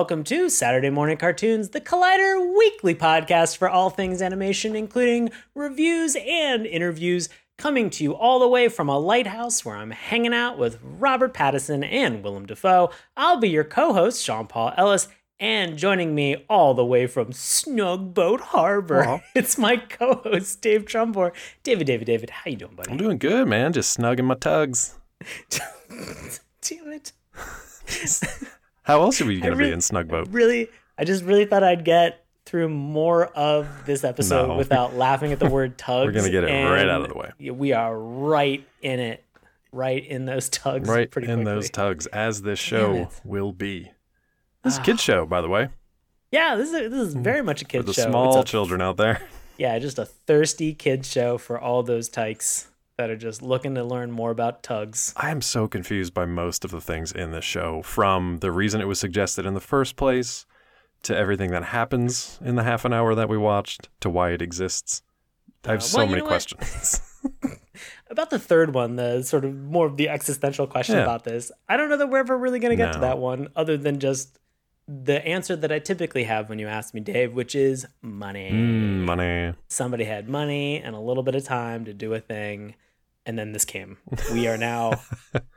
welcome to Saturday Morning Cartoons, the Collider weekly podcast for all things animation, including reviews and interviews, coming to you all the way from a lighthouse where I'm hanging out with Robert Pattinson and Willem Dafoe. I'll be your co-host, Sean Paul Ellis, and joining me all the way from Snugboat Harbor, Aw. it's my co-host Dave Trumbore. David, David, David, how you doing, buddy? I'm doing good, man. Just snugging my tugs. Damn it. How else are we going to really- be in Snugboat? really i just really thought i'd get through more of this episode No. without laughing at the word tugs We're gonna get it right out of the way. we are right in it right in those tugs Right in quickly. those tugs, as this show will be. This is a Ah. kid show, by the way, yeah this is this is very much a for kid the show small a- children out there. yeah just a thirsty kid show for all those tykes that are just looking to learn more about tugs I am so confused by most of the things in this show, from the reason it was suggested in the first place, to everything that happens in the half an hour that we watched, to why it exists. I have Uh, so well, you many know questions. about the third one the sort of more of the existential question Yeah. about this i don't know that we're ever really going to get to that one other than just the answer that i typically have when you ask me dave which is money mm, money. somebody had money and a little bit of time to do a thing and then this came we are now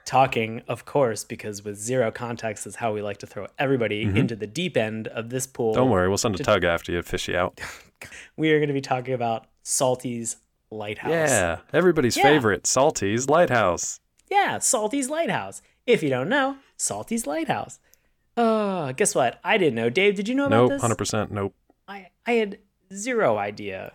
talking of course because with zero context is how we like to throw everybody Mhm. into the deep end of this pool Don't worry, we'll send a tug after you to fish you out. we are going to be talking about salty's lighthouse Yeah, everybody's Yeah. favorite, Salty's Lighthouse. Yeah, Salty's Lighthouse. If you don't know, Salty's Lighthouse. Uh, guess what? I didn't know. Dave, did you know about Nope, this? hundred percent. Nope. I, I had zero idea,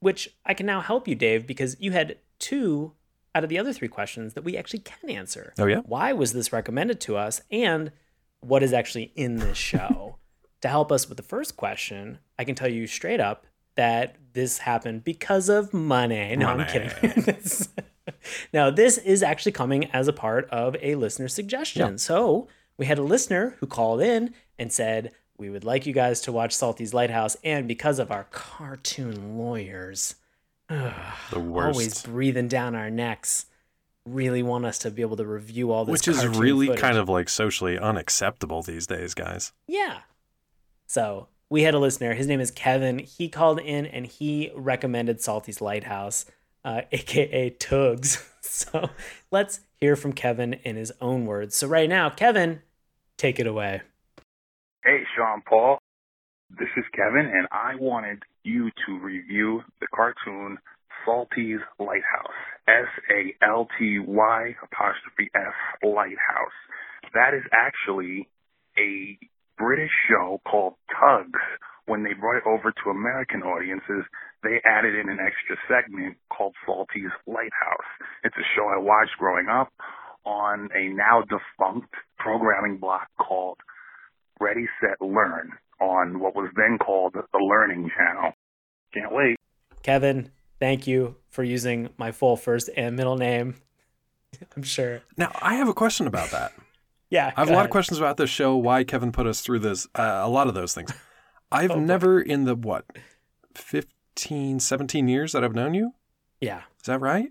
which I can now help you, Dave, because you had two out of the other three questions that we actually can answer. Oh yeah. Why was this recommended to us? And what is actually in this show? to help us with the first question, I can tell you straight up that this happened because of money. No, I'm kidding. Now, this is actually coming as a part of a listener suggestion. Yeah. So we had a listener who called in and said, We would like you guys to watch Salty's Lighthouse. And because of our cartoon lawyers, The worst. always breathing down our necks, really want us to be able to review all this Which is really footage. kind of like socially unacceptable these days, guys. Yeah. So we had a listener. His name is Kevin. He called in and he recommended Salty's Lighthouse, uh, aka Tugs. So let's hear from Kevin in his own words. So right now, Kevin, take it away. Hey, Sean Paul. This is Kevin, and I wanted you to review the cartoon Salty's Lighthouse. S A L T Y apostrophe S Lighthouse. That is actually a British show called Tugs. When they brought it over to American audiences, they added in an extra segment called Salty's Lighthouse. It's a show I watched growing up on a now defunct programming block called Ready, Set, Learn on what was then called the Learning Channel. Can't wait. Kevin, thank you for using my full first and middle name. I'm sure. Now, I have a question about that. Yeah. I have a lot ahead. of questions about this show, why Kevin put us through this, uh, a lot of those things. I've Oh, boy. never, in the what, 15, 17 years that I've known you? Yeah. Is that right?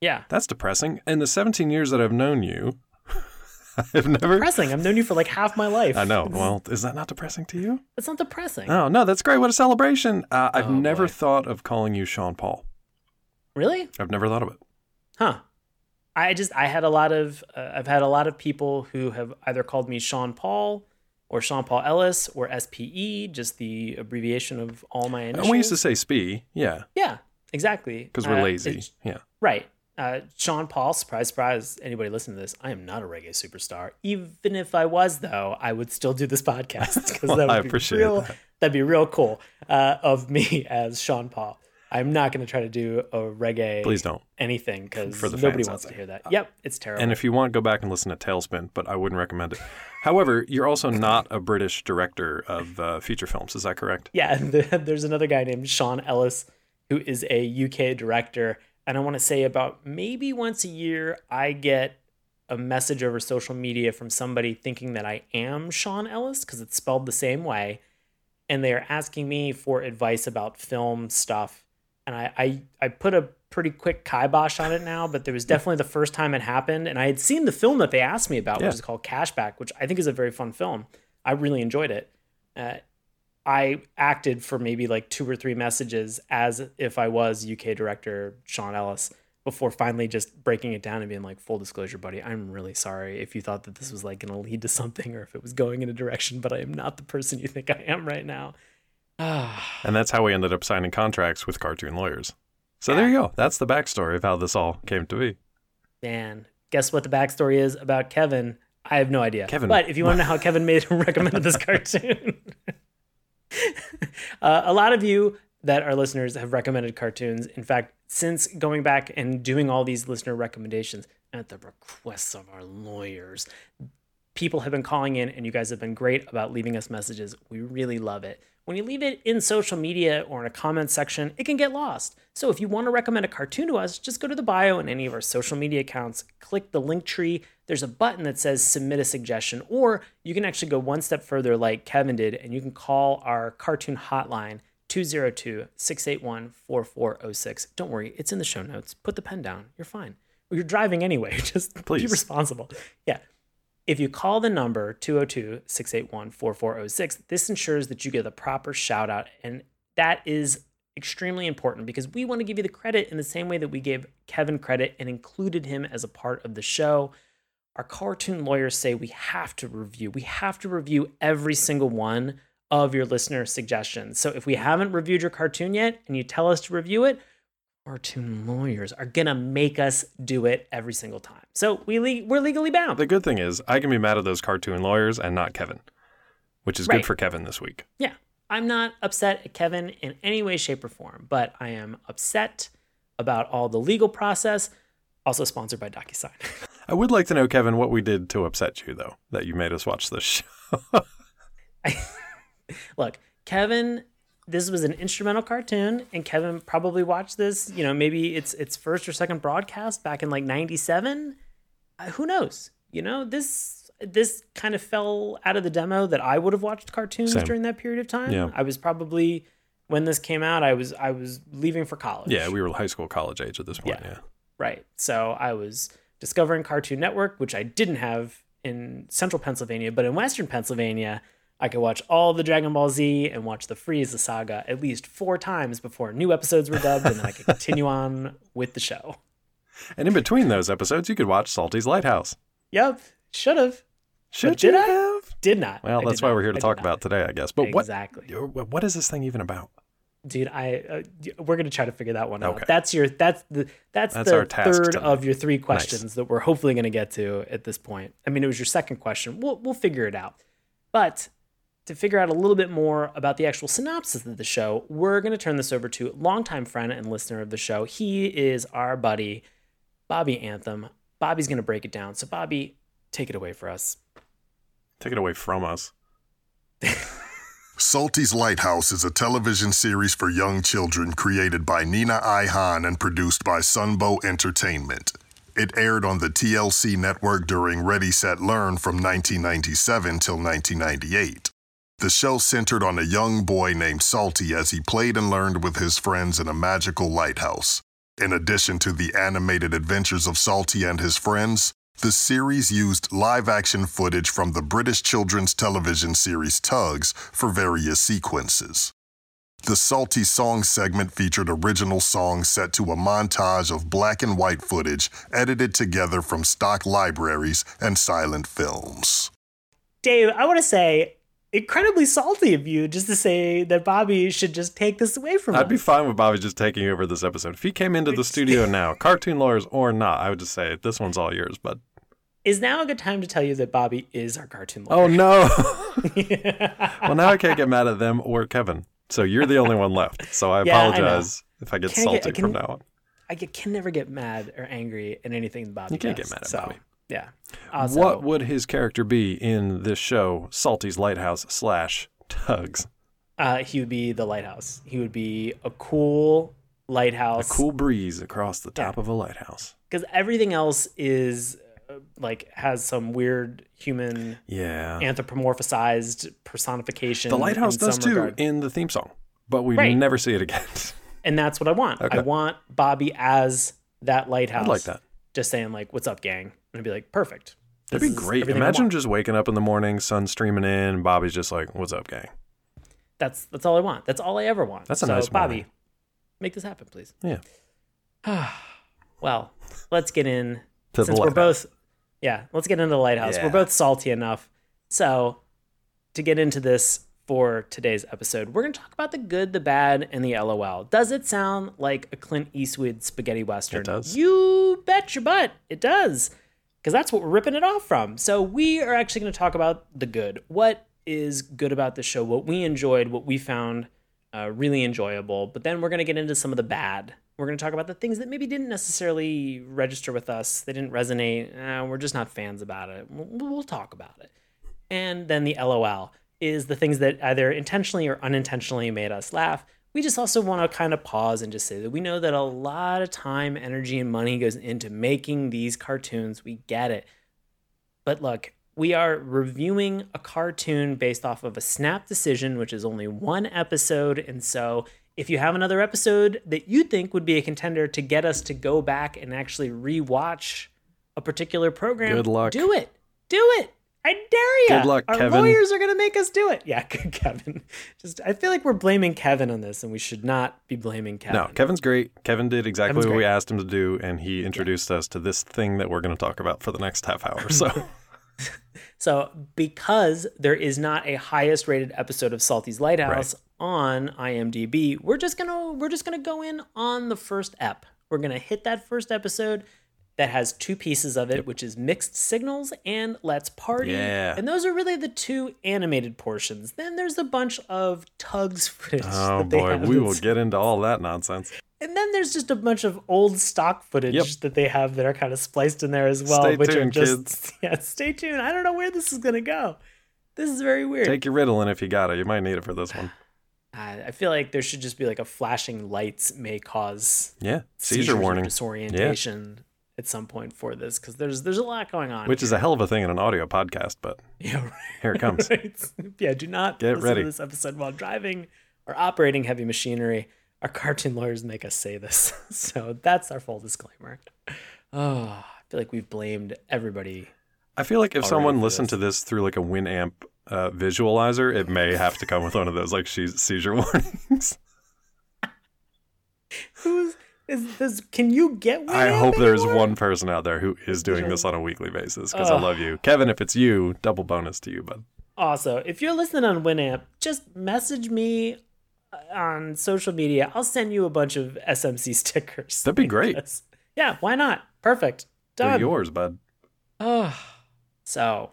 Yeah. That's depressing. In the 17 years that I've known you, I've never. Depressing. I've known you for like half my life. I know. Well, is that not depressing to you? It's not depressing. Oh, no, that's great. What a celebration. Uh, I've Oh, never boy. thought of calling you Sean Paul. Really? I've never thought of it. Huh. I just I had a lot of uh, I've had a lot of people who have either called me Sean Paul or Sean Paul Ellis or SPE, just the abbreviation of all my initials. And we used to say Spee, yeah, yeah, exactly. because we're Uh, lazy. Yeah. right. Uh, Sean Paul, surprise, surprise, anybody listening to this, I am not a reggae superstar. Even if I was, though, I would still do this podcast because Well, that would I be appreciate real, that. That'd be real cool uh, of me as Sean Paul. I'm not going to try to do a reggae Please don't. anything because nobody wants to hear that. Yep, it's terrible. And if you want, go back and listen to Tailspin, but I wouldn't recommend it. However, you're also not a British director of uh, feature films. Is that correct? Yeah, and the, there's another guy named Sean Ellis who is a UK director. And I want to say about maybe once a year, I get a message over social media from somebody thinking that I am Sean Ellis because it's spelled the same way. And they are asking me for advice about film stuff. And I, I, I put a pretty quick kibosh on it now, but there was definitely the first time it happened. And I had seen the film that they asked me about, Yeah. which is called Cashback, which I think is a very fun film. I really enjoyed it. Uh, I acted for maybe like two or three messages as if I was UK director Sean Ellis before finally just breaking it down and being like, full disclosure, buddy, I'm really sorry if you thought that this was like going to lead to something or if it was going in a direction, but I am not the person you think I am right now. and that's how we ended up signing contracts with cartoon lawyers. So there you go. That's the backstory of how this all came to be. Man, guess what the backstory is about Kevin? I have no idea. Kevin. But if you want to know how Kevin made recommended this cartoon, uh, a lot of you that are listeners have recommended cartoons. In fact, since going back and doing all these listener recommendations at the requests of our lawyers, people have been calling in and you guys have been great about leaving us messages. We really love it. When you leave it in social media or in a comment section, it can get lost. So if you want to recommend a cartoon to us, just go to the bio in any of our social media accounts, click the link tree. There's a button that says submit a suggestion, or you can actually go one step further, like Kevin did, and you can call our cartoon hotline 202 681 4406. Don't worry, it's in the show notes. Put the pen down. You're fine. You're driving anyway. Just Please. be responsible. Yeah. If you call the number 202 681 4406, this ensures that you get the proper shout out. And that is extremely important because we want to give you the credit in the same way that we gave Kevin credit and included him as a part of the show. Our cartoon lawyers say we have to review, we have to review every single one of your listener suggestions. So if we haven't reviewed your cartoon yet and you tell us to review it, cartoon lawyers are gonna make us do it every single time. So we le- we're legally bound. The good thing is, I can be mad at those cartoon lawyers and not Kevin, which is Right. good for Kevin this week. Yeah, I'm not upset at Kevin in any way, shape, or form, but I am upset about all the legal process. Also sponsored by DocuSign. I would like to know, Kevin, what we did to upset you, though, that you made us watch this show. Look, Kevin, this was an instrumental cartoon, and Kevin probably watched this. You know, maybe it's its first or second broadcast back in like '97. Uh, who knows? You know, this this kind of fell out of the demo that I would have watched cartoons Same. during that period of time. Yeah. I was probably when this came out, I was I was leaving for college. yeah, we were high school, college age at this point. Yeah. Yeah. Right. So I was discovering Cartoon Network, which I didn't have in central Pennsylvania, but in western Pennsylvania, I could watch all the Dragon Ball Z and watch the Frieza saga at least four times before new episodes were dubbed, and then I could continue on with the show. And in between those episodes, you could watch Salty's Lighthouse. Yep. Should have. Should did I? have? Did not. Well, I that's why not. we're here to I talk about today, I guess. But exactly. what what is this thing even about? dude i uh, we're gonna try to figure that one Okay. out that's your that's the that's, That's the third tonight. of your three questions that we're hopefully gonna get to at this point i mean it was your second question we'll, we'll figure it out but to figure out a little bit more about the actual synopsis of the show we're gonna turn this over to longtime friend and listener of the show he is our buddy bobby anthem bobby's gonna break it down so bobby take it away for us Take it away from us. Salty's Lighthouse is a television series for young children created by Nina Ihan and produced by Sunbow Entertainment. It aired on the TLC network during Ready Set Learn from 1997 till 1998. The show centered on a young boy named Salty as he played and learned with his friends in a magical lighthouse. In addition to the animated adventures of Salty and his friends, the series used live action footage from the British children's television series Tugs for various sequences. The Salty Song segment featured original songs set to a montage of black and white footage edited together from stock libraries and silent films. Dave, I want to say incredibly salty of you just to say that Bobby should just take this away from me. I'd us. be fine with Bobby just taking over this episode. If he came into the studio now, cartoon lawyers or not, I would just say this one's all yours, bud. Is now a good time to tell you that Bobby is our cartoon lawyer? Oh no. well, now I can't get mad at them or Kevin. So you're the only one left. So I Yeah, I apologize if I get Can't get- salty I can- from now on. I get- can never get mad or angry at anything Bobby You can't does. get mad at so, Bobby. Yeah. Also, what would his character be in this show, Salty's Lighthouse slash Tugs? uh, he would be the lighthouse. He would be a cool lighthouse. A cool breeze across the top Yeah. of a lighthouse. Because everything else is uh, like has some weird human Yeah. anthropomorphized personification. the lighthouse does too regard. in the theme song, but we Right. never see it again. and that's what I want. Okay. I want Bobby as that lighthouse. I'd like that. Just saying like, "What's up, gang?" And be like, "Perfect." That'd be great. Imagine just waking up in the morning, sun streaming in, Bobby's just like, "What's up, gang?" That's that's all I want. That's all I ever want. That's a so, nice Bobby. morning. Make this happen, please. Yeah. well, let's get in To the since we're lighthouse. both yeah, let's get into the lighthouse. Yeah. We're both salty enough. So, to get into this for today's episode, we're going to talk about the good, the bad, and the LOL. Does it sound like a Clint Eastwood spaghetti western? It does. You bet your butt it does. Because that's what we're ripping it off from. So, we are actually going to talk about the good. What is good about the show? What we enjoyed, what we found uh, really enjoyable. But then we're going to get into some of the bad. We're going to talk about the things that maybe didn't necessarily register with us. They didn't resonate. Uh, we're just not fans about it. We'll, we'll talk about it. And then the LOL is the things that either intentionally or unintentionally made us laugh. We just also want to kind of pause and just say that we know that a lot of time, energy, and money goes into making these cartoons. We get it. But look, we are reviewing a cartoon based off of a snap decision, which is only one episode. And so, if you have another episode that you think would be a contender to get us to go back and actually rewatch a particular program, Good luck. Do it. Do it. I dare you. Good luck, Our Kevin. lawyers are going to make us do it. Yeah, good Kevin. Just, I feel like we're blaming Kevin on this, and we should not be blaming Kevin. No, Kevin's great. Kevin did exactly Kevin's what we asked him to do, and he introduced us to this thing that we're going to talk about for the next half hour. So, So, because there is not a highest rated episode of Salty's Lighthouse on IMDb, we're just gonna we're just gonna go in on the first ep. We're gonna hit that first episode that has two pieces of it, which is mixed signals and let's party. Yeah. And those are really the two animated portions. Then there's a bunch of tugs footage. oh that they boy, we will get into all that nonsense. And then there's just a bunch of old stock footage Yep. that they have that are kind of spliced in there as well, Stay which are tuned, just kids. yeah. Stay tuned. I don't know where this is gonna go. This is very weird. Take your Ritalin if you got it. You might need it for this one. I I feel like there should just be like a flashing lights may cause Yeah, seizure warning, disorientation at some point for this because there's there's a lot going on. which is a hell of a thing in an audio podcast, but yeah, right. here it comes. Right. Yeah, do not Get listen ready. to this episode while driving or operating heavy machinery. Our cartoon lawyers make us say this, so that's our full disclaimer. Oh, I feel like we've blamed everybody. I feel like if someone listened this. to this through like a Winamp uh, visualizer, it may have to come with one of those like seizure warnings. Who's is this? Can you get? I Winamp hope there's one person out there who is doing this on a weekly basis because I love you, Kevin. If it's you, double bonus to you, bud. Also, if you're listening on Winamp, just message me uh, on social media. I'll send you a bunch of SMC stickers. That'd be great. Yeah, why not? Perfect. They're Done. yours, bud. Oh, so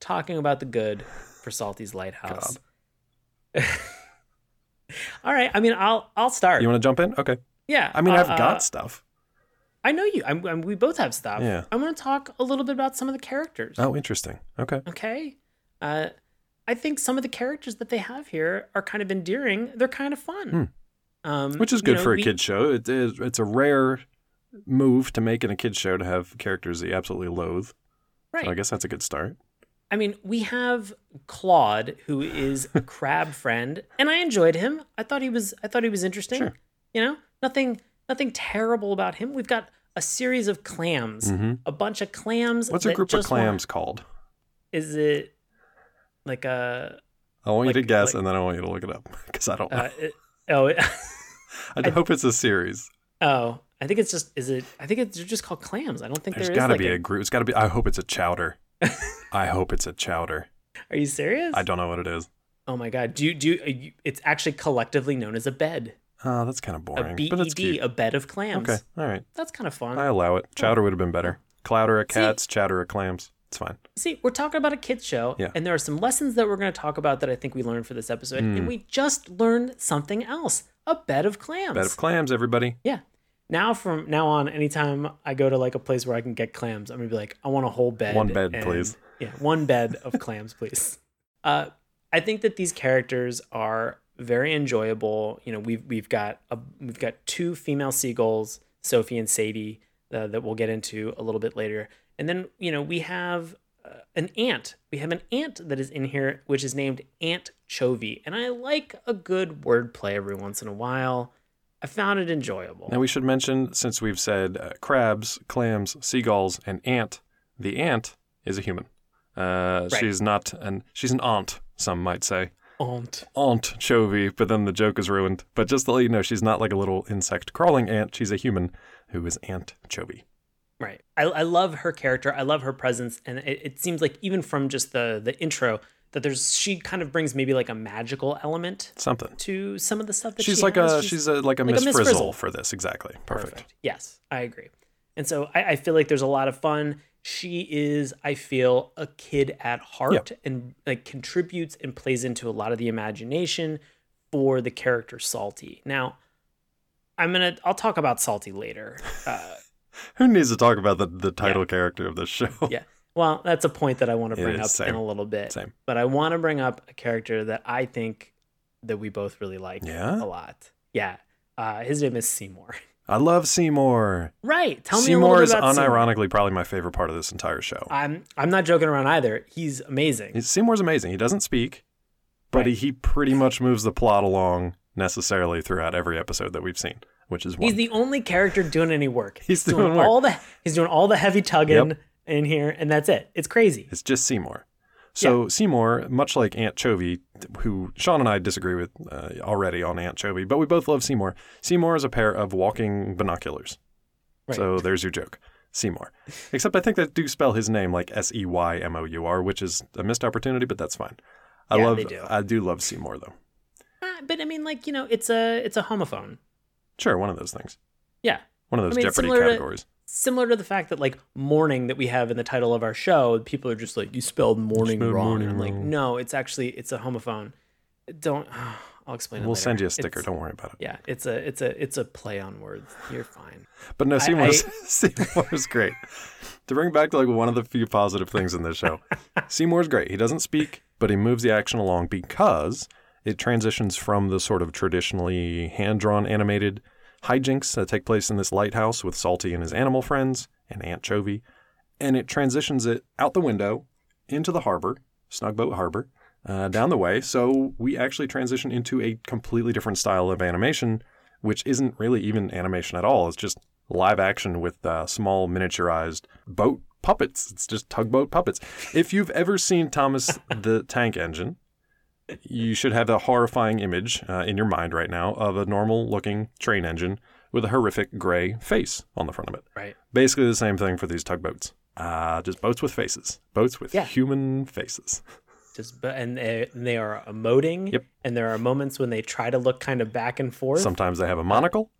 talking about the good for Salty's Lighthouse. All right. I mean, I'll I'll start. You want to jump in? Okay. Yeah. I mean, I've uh, got stuff. I know you. I'm, I'm, we both have stuff. Yeah. I want to talk a little bit about some of the characters. Oh, interesting. Okay. Okay. Uh, I think some of the characters that they have here are kind of endearing. They're kind of fun. Um, Hmm. Which is you good know, for a we- kid's show. It is. It's a rare move to make in a kid's show to have characters that you absolutely loathe. Right. So I guess that's a good start. I mean, we have Claude, who is a crab friend, and I enjoyed him. I thought he was. I thought he was interesting. Sure. You know, nothing, nothing terrible about him. We've got a series of clams, Mhm. a bunch of clams. What's a group of just want- clams called? Is it like a? I want you to guess, like- and then I want you to look it up because I don't. know. Uh, it, oh, it, I, hope it's a series. oh. I think it's just. Is it? I think it's they're just called clams. I don't think There's there is got to like be a, a. group. It's got to be. I hope it's a chowder. I hope it's a chowder. Are you serious? I don't know what it is. Oh my god! Do you, do uh, you- it's actually collectively known as a bed, Oh, that's kind of boring. B but E it's cute. a bed of clams. Okay, all right. That's kind of fun. I allow it. Chowder would have been better. Clouder of See- cats, chowder of clams. It's fine. See, we're talking about a kids show, Yeah. and there are some lessons that we're going to talk about that I think we learned for this episode, Hmm. and we just learned something else: a bed of clams. Bed of clams, everybody. yeah. Now from now on, anytime I go to like a place where I can get clams, I'm gonna be like, I want a whole bed. One bed, and- please. Yeah, one bed of clams, please. Uh, I think that these characters are very enjoyable. You know, we've we've got a, we've got two female seagulls, Sophie and Sadie, uh, that we'll get into a little bit later, and then you know we have uh, an ant. We have an ant that is in here, which is named Aunt Chovy, and I like a good wordplay every once in a while. I found it enjoyable. Now we should mention, since we've said uh, crabs, clams, seagulls, and ant, the ant is a human. Uh, Right. She's not an she's an aunt, some might say. Aunt. Aunt Chovy, but then the joke is ruined. But just to let you know, she's not like a little insect crawling ant. She's a human who is Aunt Chovy. Right. I, I love her character. I love her presence, and it, it seems like even from just the the intro that there's she kind of brings maybe like a magical element Something. to some of the stuff that She's she like has. a she's a like a like Miss Miss Frizzle, Frizzle. for this exactly. Perfect. Yes, I agree. And so I, I feel like there's a lot of fun. She is, I feel, a kid at heart and like contributes and plays into a lot of the imagination for the character Salty. Now, I'm gonna I'll talk about Salty later. Uh, Who needs to talk about the the title character of this show? yeah. Well, that's a point that I want to bring up same. in a little bit. Same. But I want to bring up a character that I think that we both really like Yeah? a lot. Yeah. Uh, his name is Seymour. I love Seymour. right. Tell me Seymour is about Seymour. unironically probably my favorite part of this entire show. I'm I'm not joking around either. He's amazing. He's- Seymour's amazing. He doesn't speak, but Right. he, he pretty much moves the plot along necessarily throughout every episode that we've seen, which is one. He's the only character doing any work. He's doing work. all the he's doing all the heavy tugging Yep. in here, and that's it. It's crazy. It's just Seymour. So Seymour, much like Aunt Chovy, who Sean and I disagree with uh, already on Aunt Chovy, but we both love Seymour. Seymour is a pair of walking binoculars. Right. So there's your joke. Seymour. Except I think they do spell his name like S E Y M O U R, which is a missed opportunity, but that's fine. I Yeah, love they do. I do love Seymour though. Uh, but I mean, like you know, it's a it's a homophone. Sure, one of those things. Yeah, One of those I mean, Jeopardy similar to- categories. Similar to the fact that like morning that we have in the title of our show, people are just like you spelled morning spelled wrong. morning and I'm like, wrong. no, it's actually it's a homophone. Don't. I'll explain it. We'll later. send you a sticker. It's- Don't worry about it. Yeah, it's a it's a it's a play on words. You're fine. But no, I- Seymour's, Seymour's great. To bring back to like one of the few positive things in this show, Seymour's great. He doesn't speak, but he moves the action along because it transitions from the sort of traditionally hand-drawn animated hijinks that take place in this lighthouse with Salty and his animal friends and Aunt Chovy, and it transitions it out the window into the harbor, Snugboat Harbor, uh, down the way. So we actually transition into a completely different style of animation, which isn't really even animation at all. It's just live action with uh, small miniaturized boat puppets. It's just tugboat puppets. If you've ever seen Thomas the Tank Engine, you should have a horrifying image uh, in your mind right now of a normal looking train engine with a horrific gray face on the front of it. Right. Basically the same thing for these tugboats. Uh, just boats with faces. Boats with Yeah. human faces. Just but and they, and they are emoting. Yep. And there are moments when they try to look kind of back and forth. Sometimes they have a monocle.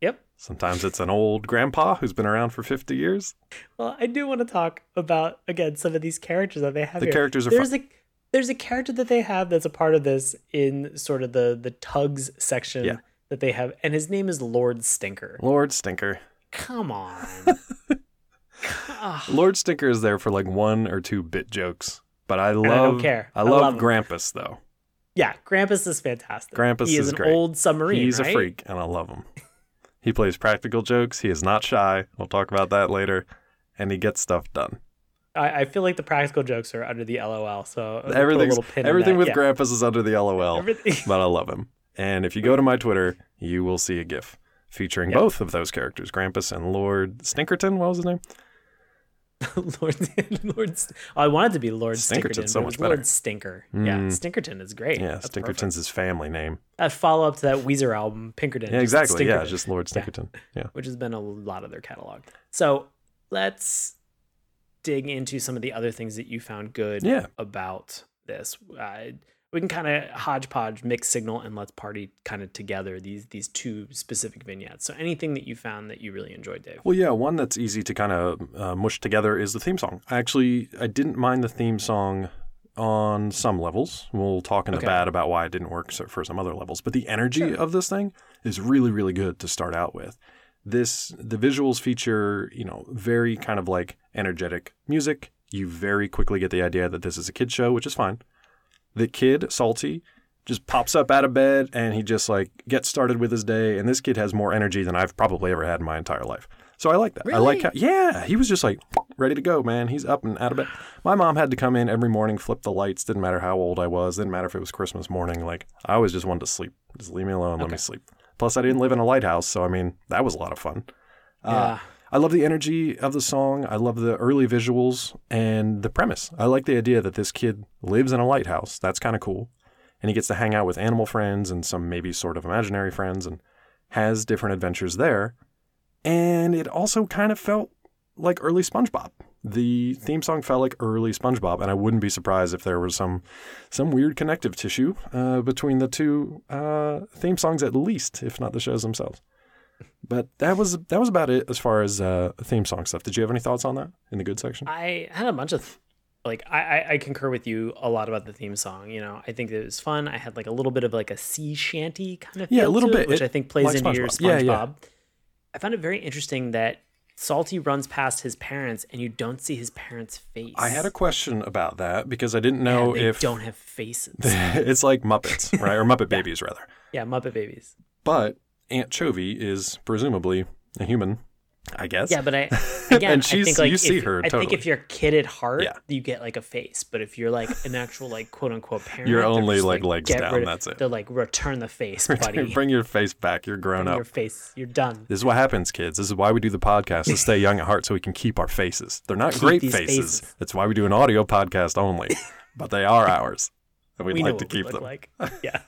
Yep. Sometimes it's an old grandpa who's been around for 50 years. Well, I do want to talk about again some of these characters that they have. The here. characters are there's fun. a there's a character that they have that's a part of this in sort of the the tugs section Yeah. that they have, and his name is Lord Stinker. Lord Stinker. Come on. Lord Stinker is there for like one or two bit jokes. But I love I don't care. I I love love him. Though. yeah, Grampus is fantastic. Grampus he is, is an great. old submarine. He's right? a freak and I love him. He plays practical jokes. He is not shy. We'll talk about that later. And he gets stuff done. I, I feel like the practical jokes are under the LOL. So I'll put a Everything's, little pin in everything with Yeah. Grampus is under the LOL. Everything. but I love him. And if you go to my Twitter, you will see a GIF featuring Yep. both of those characters, Grampus and Lord Stinkerton. What was his name? Lord, Lord, oh, I wanted to be Lord Stinkerton's Stinkerton. so much better. Lord Stinker. Yeah, Mm. Stinkerton is great. Yeah, That's Stinkerton's perfect. his family name. A follow up to that Weezer album, Pinkerton. Yeah, exactly. Yeah, just Lord Yeah. Stinkerton. Yeah. which has been a lot of their catalog. So let's dig into some of the other things that you found good Yeah. about this. Uh, we can kind of hodgepodge, mix signal, and let's party kind of together these these two specific vignettes. So anything that you found that you really enjoyed, Dave? Well, yeah, one that's easy to kind of uh, mush together is the theme song. I Actually, I didn't mind the theme song on some levels. We'll talk in the Okay. bad about why it didn't work for some other levels. But the energy of this thing is really, really good to start out with. This the visuals feature, you know, very kind of like energetic music. You very quickly get the idea that this is a kid show, which is fine. The kid, Salty, just pops up out of bed and he just like gets started with his day. And this kid has more energy than I've probably ever had in my entire life. So I like that. I like how, yeah, he was just like ready to go, man. He's up and out of bed. My mom had to come in every morning, flip the lights. Didn't matter how old I was. Didn't matter if it was Christmas morning. Like I always just wanted to sleep. Just leave me alone. Let me sleep. Plus, I didn't live in a lighthouse, so I mean that was a lot of fun. Uh, yeah, I love the energy of the song. I love the early visuals and the premise. I like the idea that this kid lives in a lighthouse. That's kind of cool. And he gets to hang out with animal friends and some maybe sort of imaginary friends and has different adventures there. And it also kind of felt like early SpongeBob. The theme song felt like early SpongeBob, and I wouldn't be surprised if there was some some weird connective tissue uh, between the two uh, theme songs, at least, if not the shows themselves. But that was that was about it as far as uh, theme song stuff. Did you have any thoughts on that in the good section? I had a bunch of like I, I, I concur with you a lot about the theme song. You know, I think it was fun. I had like a little bit of like a sea shanty kind of Yeah, a little bit. it, which I think plays like into your SpongeBob. Yeah, yeah. I found it very interesting that Salty runs past his parents and you don't see his parents' face. I had a question about that because I didn't know they if don't have faces. it's like Muppets, right? Or Muppet Babies, rather. yeah, Muppet Babies. But Aunt Chovy is presumably a human, I guess. Yeah, but I again, And I she's- think like you see if, her I think if you're a kid at heart, Yeah. you get like a face. But if you're like an actual like quote unquote parent, You're only, just, like, legs down, of- that's it. They're like return the face, buddy. Bring your face back. You're grown Bring up. your face. You're done. This is what happens, kids. This is why we do the podcast to stay young at heart so we can keep our faces. They're not Keep great faces. faces. That's why we do an audio podcast only, but they are ours. And we'd we like to keep them. like. Yeah.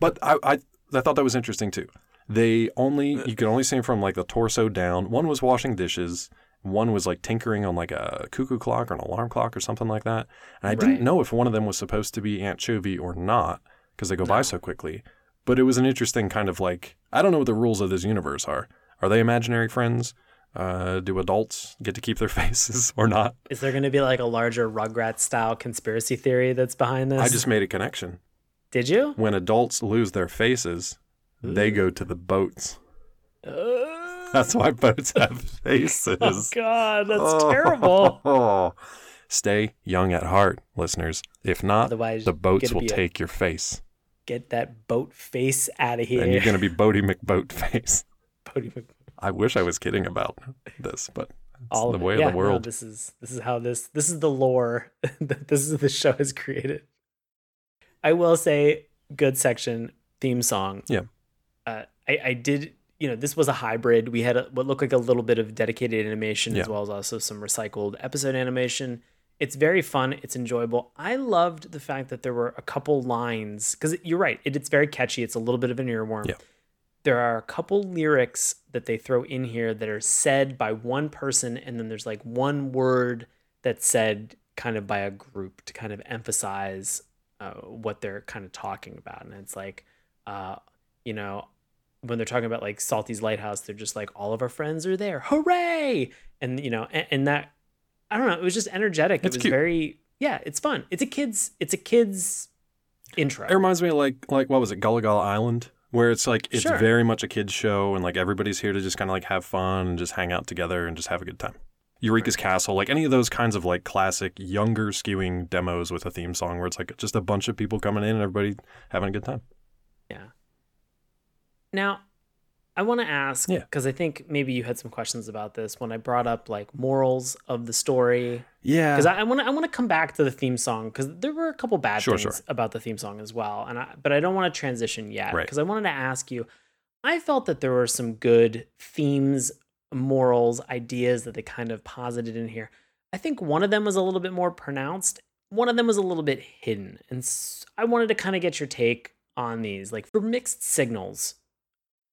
But I, I, I thought that was interesting too. They only, you could only see them from like the torso down. One was washing dishes. One was like tinkering on like a cuckoo clock or an alarm clock or something like that. And I didn't know if one of them was supposed to be Aunt Chovy or not because they go by so quickly. But it was an interesting kind of like, I don't know what the rules of this universe are. Are they imaginary friends? Uh, do adults get to keep their faces or not? Is there going to be like a larger Rugrats style conspiracy theory that's behind this? I just made a connection. Did you? When adults lose their faces, they go to the boats. Uh, That's why boats have faces. oh God, that's Oh. terrible. Stay young at heart, listeners. If not, Otherwise, the boats will be a- take your face. Get that boat face out of here. And you're going to be Boaty McBoatface. Boaty I wish I was kidding about this, but it's all the way it. Yeah, of the no, world. this is this is how this this is the lore that this is the show has created. I will say, good section theme song. Yeah. uh, I I did. You know, this was a hybrid. We had a, what looked like a little bit of dedicated animation as well as also some recycled episode animation. It's very fun. It's enjoyable. I loved the fact that there were a couple lines because you're right. It, it's very catchy. It's a little bit of an earworm. Yeah. There are a couple lyrics that they throw in here that are said by one person, and then there's like one word that's said kind of by a group to kind of emphasize uh, what they're kind of talking about. And it's like, uh, you know, when they're talking about like Salty's Lighthouse, they're just like, all of our friends are there. Hooray! And, you know, and, and that, I don't know, it was just energetic. It's it was cute. very, yeah, it's fun. It's a kid's, it's a kid's intro. It reminds me of like like what was it, Gullah Gullah Island, where it's like it's Sure. very much a kids show and like everybody's here to just kind of like have fun and just hang out together and just have a good time. Eureka's Castle, like any of those kinds of like classic younger skewing demos with a theme song where it's like just a bunch of people coming in and everybody having a good time. Yeah. Now, I want to ask Yeah. because I think maybe you had some questions about this when I brought up like morals of the story. Yeah. Because I want to I want to come back to the theme song because there were a couple bad Sure, things sure. about the theme song as well, and I, but I don't want to transition yet Right. because I wanted to ask you. I felt that there were some good themes, morals, ideas that they kind of posited in here. I think one of them was a little bit more pronounced. One of them was a little bit hidden, and I wanted to kind of get your take on these. Like for mixed signals,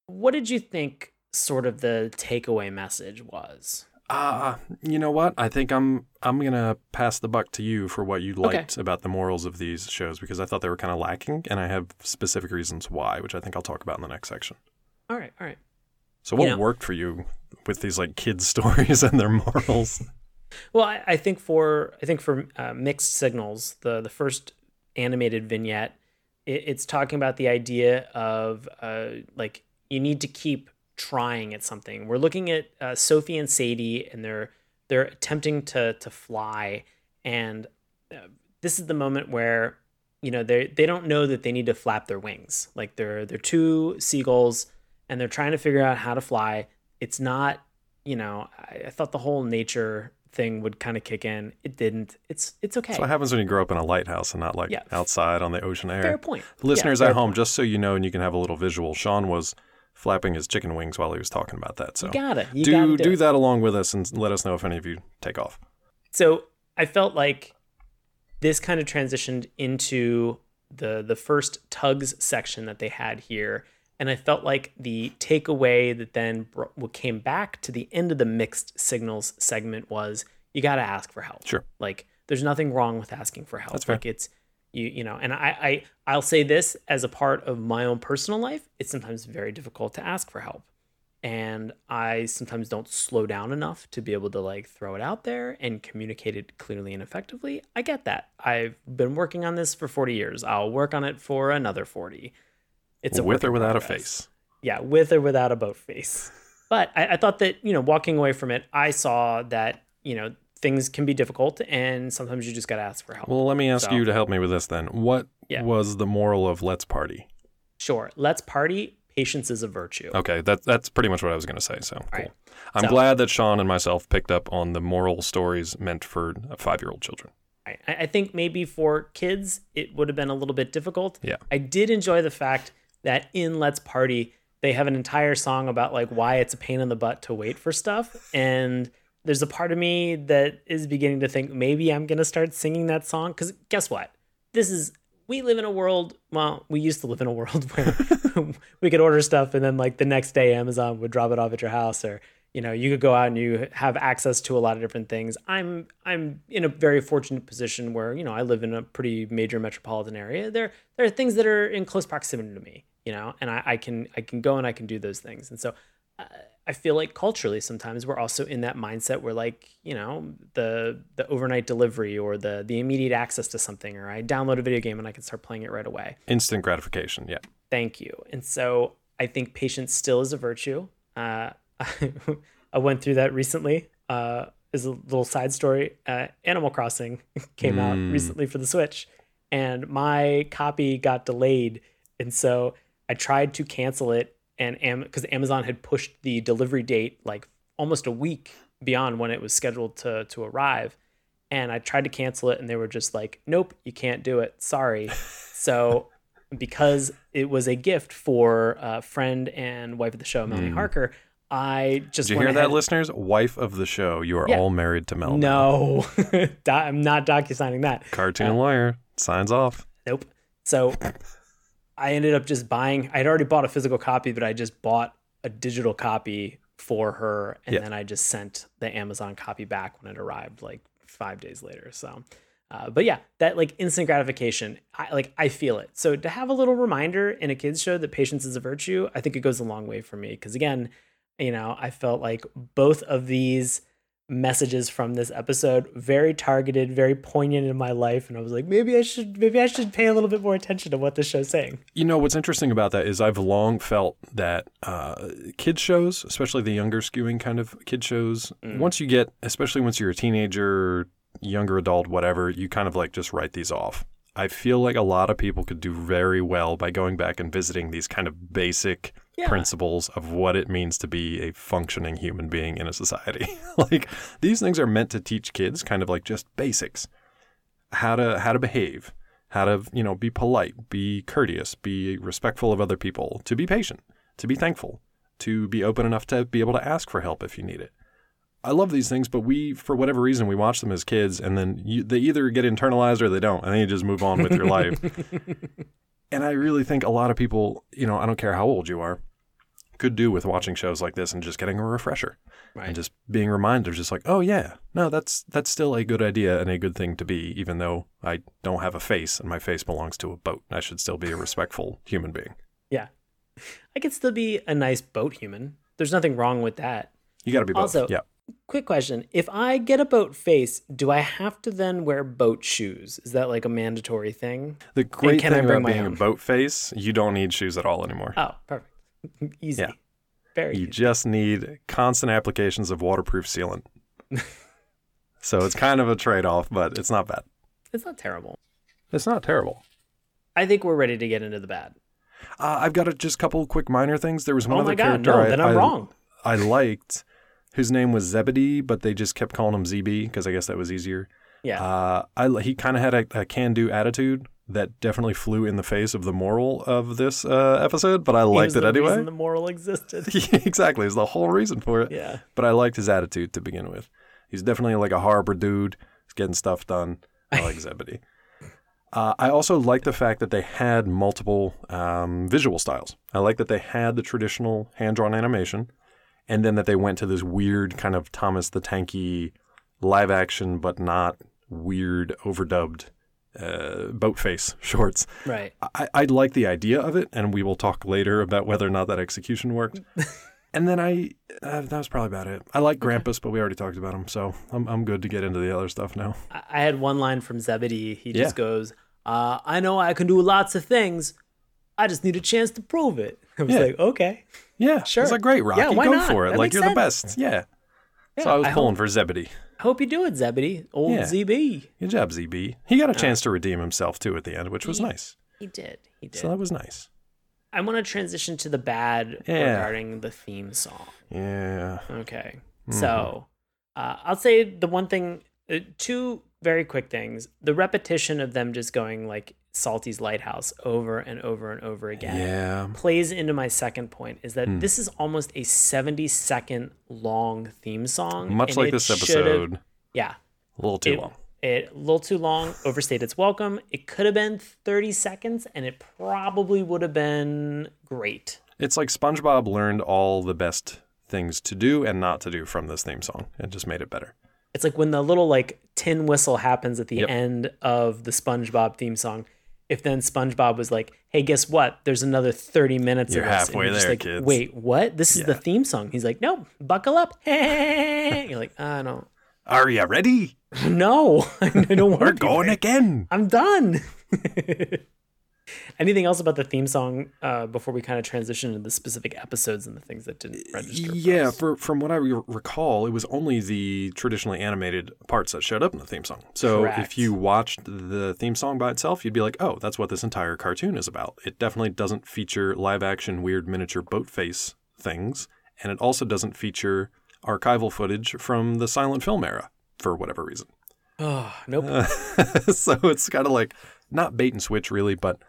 what did you think? Sort of the takeaway message was. Uh, you know what? I think I'm I'm gonna pass the buck to you for what you Okay. liked about the morals of these shows because I thought they were kind of lacking, and I have specific reasons why, which I think I'll talk about in the next section. All right, all right. So, what You know- worked for you with these like kids stories and their morals? Well, I, I think for I think for uh, mixed signals, the the first animated vignette, it, it's talking about the idea of uh, like you need to keep trying at something. We're looking at uh, Sophie and Sadie, and they're they're attempting to to fly, and uh, this is the moment where you know they they don't know that they need to flap their wings. Like they're they're two seagulls, and they're trying to figure out how to fly. It's not you know, I, I thought the whole nature thing would kind of kick in. It didn't. It's it's okay. So what happens when you grow up in a lighthouse and not like Yeah. outside on the ocean air. Fair point. Listeners Yeah, at home, point. just so you know and you can have a little visual, Sean was flapping his chicken wings while he was talking about that. So You got it. You do gotta do, do it. that along with us and let us know if any of you take off. So I felt like this kind of transitioned into the the first tugs section that they had here, and I felt like the takeaway that then what came back to the end of the mixed signals segment was you got to ask for help. Sure. Like there's nothing wrong with asking for help. That's fair. Like it's you you know, and I I I'll say this as a part of my own personal life, it's sometimes very difficult to ask for help and I sometimes don't slow down enough to be able to like throw it out there and communicate it clearly and effectively. I get that. I've been working on this for 40 years. I'll work on it for another 40. It's a with or without a face. Yeah, with or without a boat face. But I, I thought that, you know, walking away from it, I saw that, you know, things can be difficult and sometimes you just got to ask for help. Well, let me ask So- you to help me with this then. What Yeah. was the moral of Let's Party? sure, let's party. Patience is a virtue. Okay, that, that's pretty much what I was going to say. So, cool. Right. I'm So- glad that Sean and myself picked up on the moral stories meant for uh, five year old children. I, I think maybe for kids it would have been a little bit difficult. Yeah. I did enjoy the fact that in Let's Party they have an entire song about like why it's a pain in the butt to wait for stuff, and there's a part of me that is beginning to think maybe I'm gonna start singing that song because guess what? This is we live in a world. Well, we used to live in a world where we could order stuff and then like the next day Amazon would drop it off at your house or you know you could go out and you have access to a lot of different things i'm i'm in a very fortunate position where you know i live in a pretty major metropolitan area there there are things that are in close proximity to me you know and i, I can i can go and i can do those things and so uh, i feel like culturally sometimes we're also in that mindset where like you know the the overnight delivery or the the immediate access to something or i download a video game and i can start playing it right away Instant gratification. Yeah. thank you. And so I think patience still is a virtue. Uh, I went through that recently. Uh, as a little side story, uh, Animal Crossing came out Mm. recently for the Switch, and my copy got delayed, and so I tried to cancel it, and because Amazon had pushed the delivery date like almost a week beyond when it was scheduled to to arrive, and I tried to cancel it, and they were just like, "Nope, you can't do it. Sorry." so because it was a gift for a friend and wife of the show, Melanie Harker, I just Mm. Did you hear that, listeners? Wife of the show. You are Yeah. all married to Mel. No, I'm not docu signing that. Cartoon lawyer signs off. Nope. So I ended up just buying. I'd already bought a physical copy, but I just bought a digital copy for her, and Yeah. then I just sent the Amazon copy back when it arrived, like five days later. So. Uh, but yeah, that like instant gratification, I like I feel it. So to have a little reminder in a kids show that patience is a virtue, I think it goes a long way for me. Because again, you know, I felt like both of these messages from this episode very targeted, very poignant in my life, and I was like, maybe I should, maybe I should pay a little bit more attention to what this show's saying. You know what's interesting about that is I've long felt that uh, kids shows, especially the younger skewing kind of kid shows, Mm. once you get, especially once you're a teenager, younger adult, whatever, you kind of like just write these off. I feel like a lot of people could do very well by going back and visiting these kind of basic Yeah. principles of what it means to be a functioning human being in a society. like these things are meant to teach kids kind of like just basics. How to how to behave, how to, you know, be polite, be courteous, be respectful of other people, to be patient, to be thankful, to be open enough to be able to ask for help if you need it. I love these things, but we, for whatever reason, we watch them as kids, and then you, they either get internalized or they don't, and then you just move on with your life. And I really think a lot of people, you know, I don't care how old you are, could do with watching shows like this and just getting a refresher Right. and just being reminded, of just like, oh yeah, no, that's that's still a good idea and a good thing to be, even though I don't have a face and my face belongs to a boat. I should still be a respectful human being. yeah, I could still be a nice boat human. There's nothing wrong with that. You got to be both. Also- yeah. Quick question: If I get a boat face, do I have to then wear boat shoes? Is that like a mandatory thing? The great can I thing bring about my being own? a boat face, you don't need shoes at all anymore. Oh, perfect, easy, Yeah. very You easy. just need constant applications of waterproof sealant. so it's kind of a trade off, but it's not bad. It's not terrible. It's not terrible. I think we're ready to get into the bad. Uh, I've got a, just a couple quick minor things. There was one oh other my god, character no, I, then I'm I- wrong. I liked, whose name was Zebedee, but they just kept calling him ZB because I guess that was easier. Yeah, Uh, I he kind of had a, a can-do attitude, that definitely flew in the face of the moral of this uh, episode, but I liked it anyway. the moral existed. exactly, it's the whole reason for it. yeah. But I liked his attitude to begin with. He's definitely like a harbor dude. He's getting stuff done. I like Zebedee. Uh, I also like the fact that they had multiple um, visual styles. I like that they had the traditional hand drawn animation, and then that they went to this weird kind of Thomas the Tanky live action, but not weird overdubbed uh, boat face shorts. Right. I, I like the idea of it, and we will talk later about whether or not that execution worked. and then I, uh, that was probably about it. I like Grampus, but we already talked about him, so I'm, I'm good to get into the other stuff now. I I had one line from Zebedee. He Yeah. just goes, uh, I know I can do lots of things. I just need a chance to prove it. I was Yeah. like, okay. Yeah, Sure. It's like great, Rocky. Yeah, why Go not? for it. That like you're the best. Yeah. Yeah, so I was I pulling hope- for Zebedee. I hope you do it, Zebedee. Old Yeah. ZB. Good job, ZB. He got a chance to redeem himself too at the end, which was nice. He did. He did. So that was nice. I want to transition to the bad Yeah. regarding the theme song. Yeah. Okay. Mm-hmm. So uh, I'll say the one thing, uh, two very quick things. The repetition of them just going like Salty's Lighthouse over and over and over again Yeah. Plays into my second point is that hmm. this is almost a 70 second long theme song. Much like this episode, Yeah. a little too It, long. it a little too long, overstayed its welcome. It could have been 30 seconds and it probably would have been great. It's like SpongeBob learned all the best things to do and not to do from this theme song and just made it better. It's like when the little like tin whistle happens at the Yep. end of the SpongeBob theme song. If then SpongeBob was like, "Hey, guess what? There's another 30 minutes You're of this," and halfway you're just there, like, kids. Wait, what? This is the theme song. He's like, "No, buckle up." you're like, "I don't, Are you ready? no, I don't want We're going again. I'm done." Anything else about the theme song uh, before we kind of transition into the specific episodes and the things that didn't register? for Yeah, us? for, from what I re- recall, it was only the traditionally animated parts that showed up in the theme song. So Correct. if you watched the theme song by itself, you'd be like, oh, that's what this entire cartoon is about. It definitely doesn't feature live action, weird miniature boat face things. And it also doesn't feature archival footage from the silent film era for whatever reason. Oh, nope. so it's kind of like not bait and switch really, but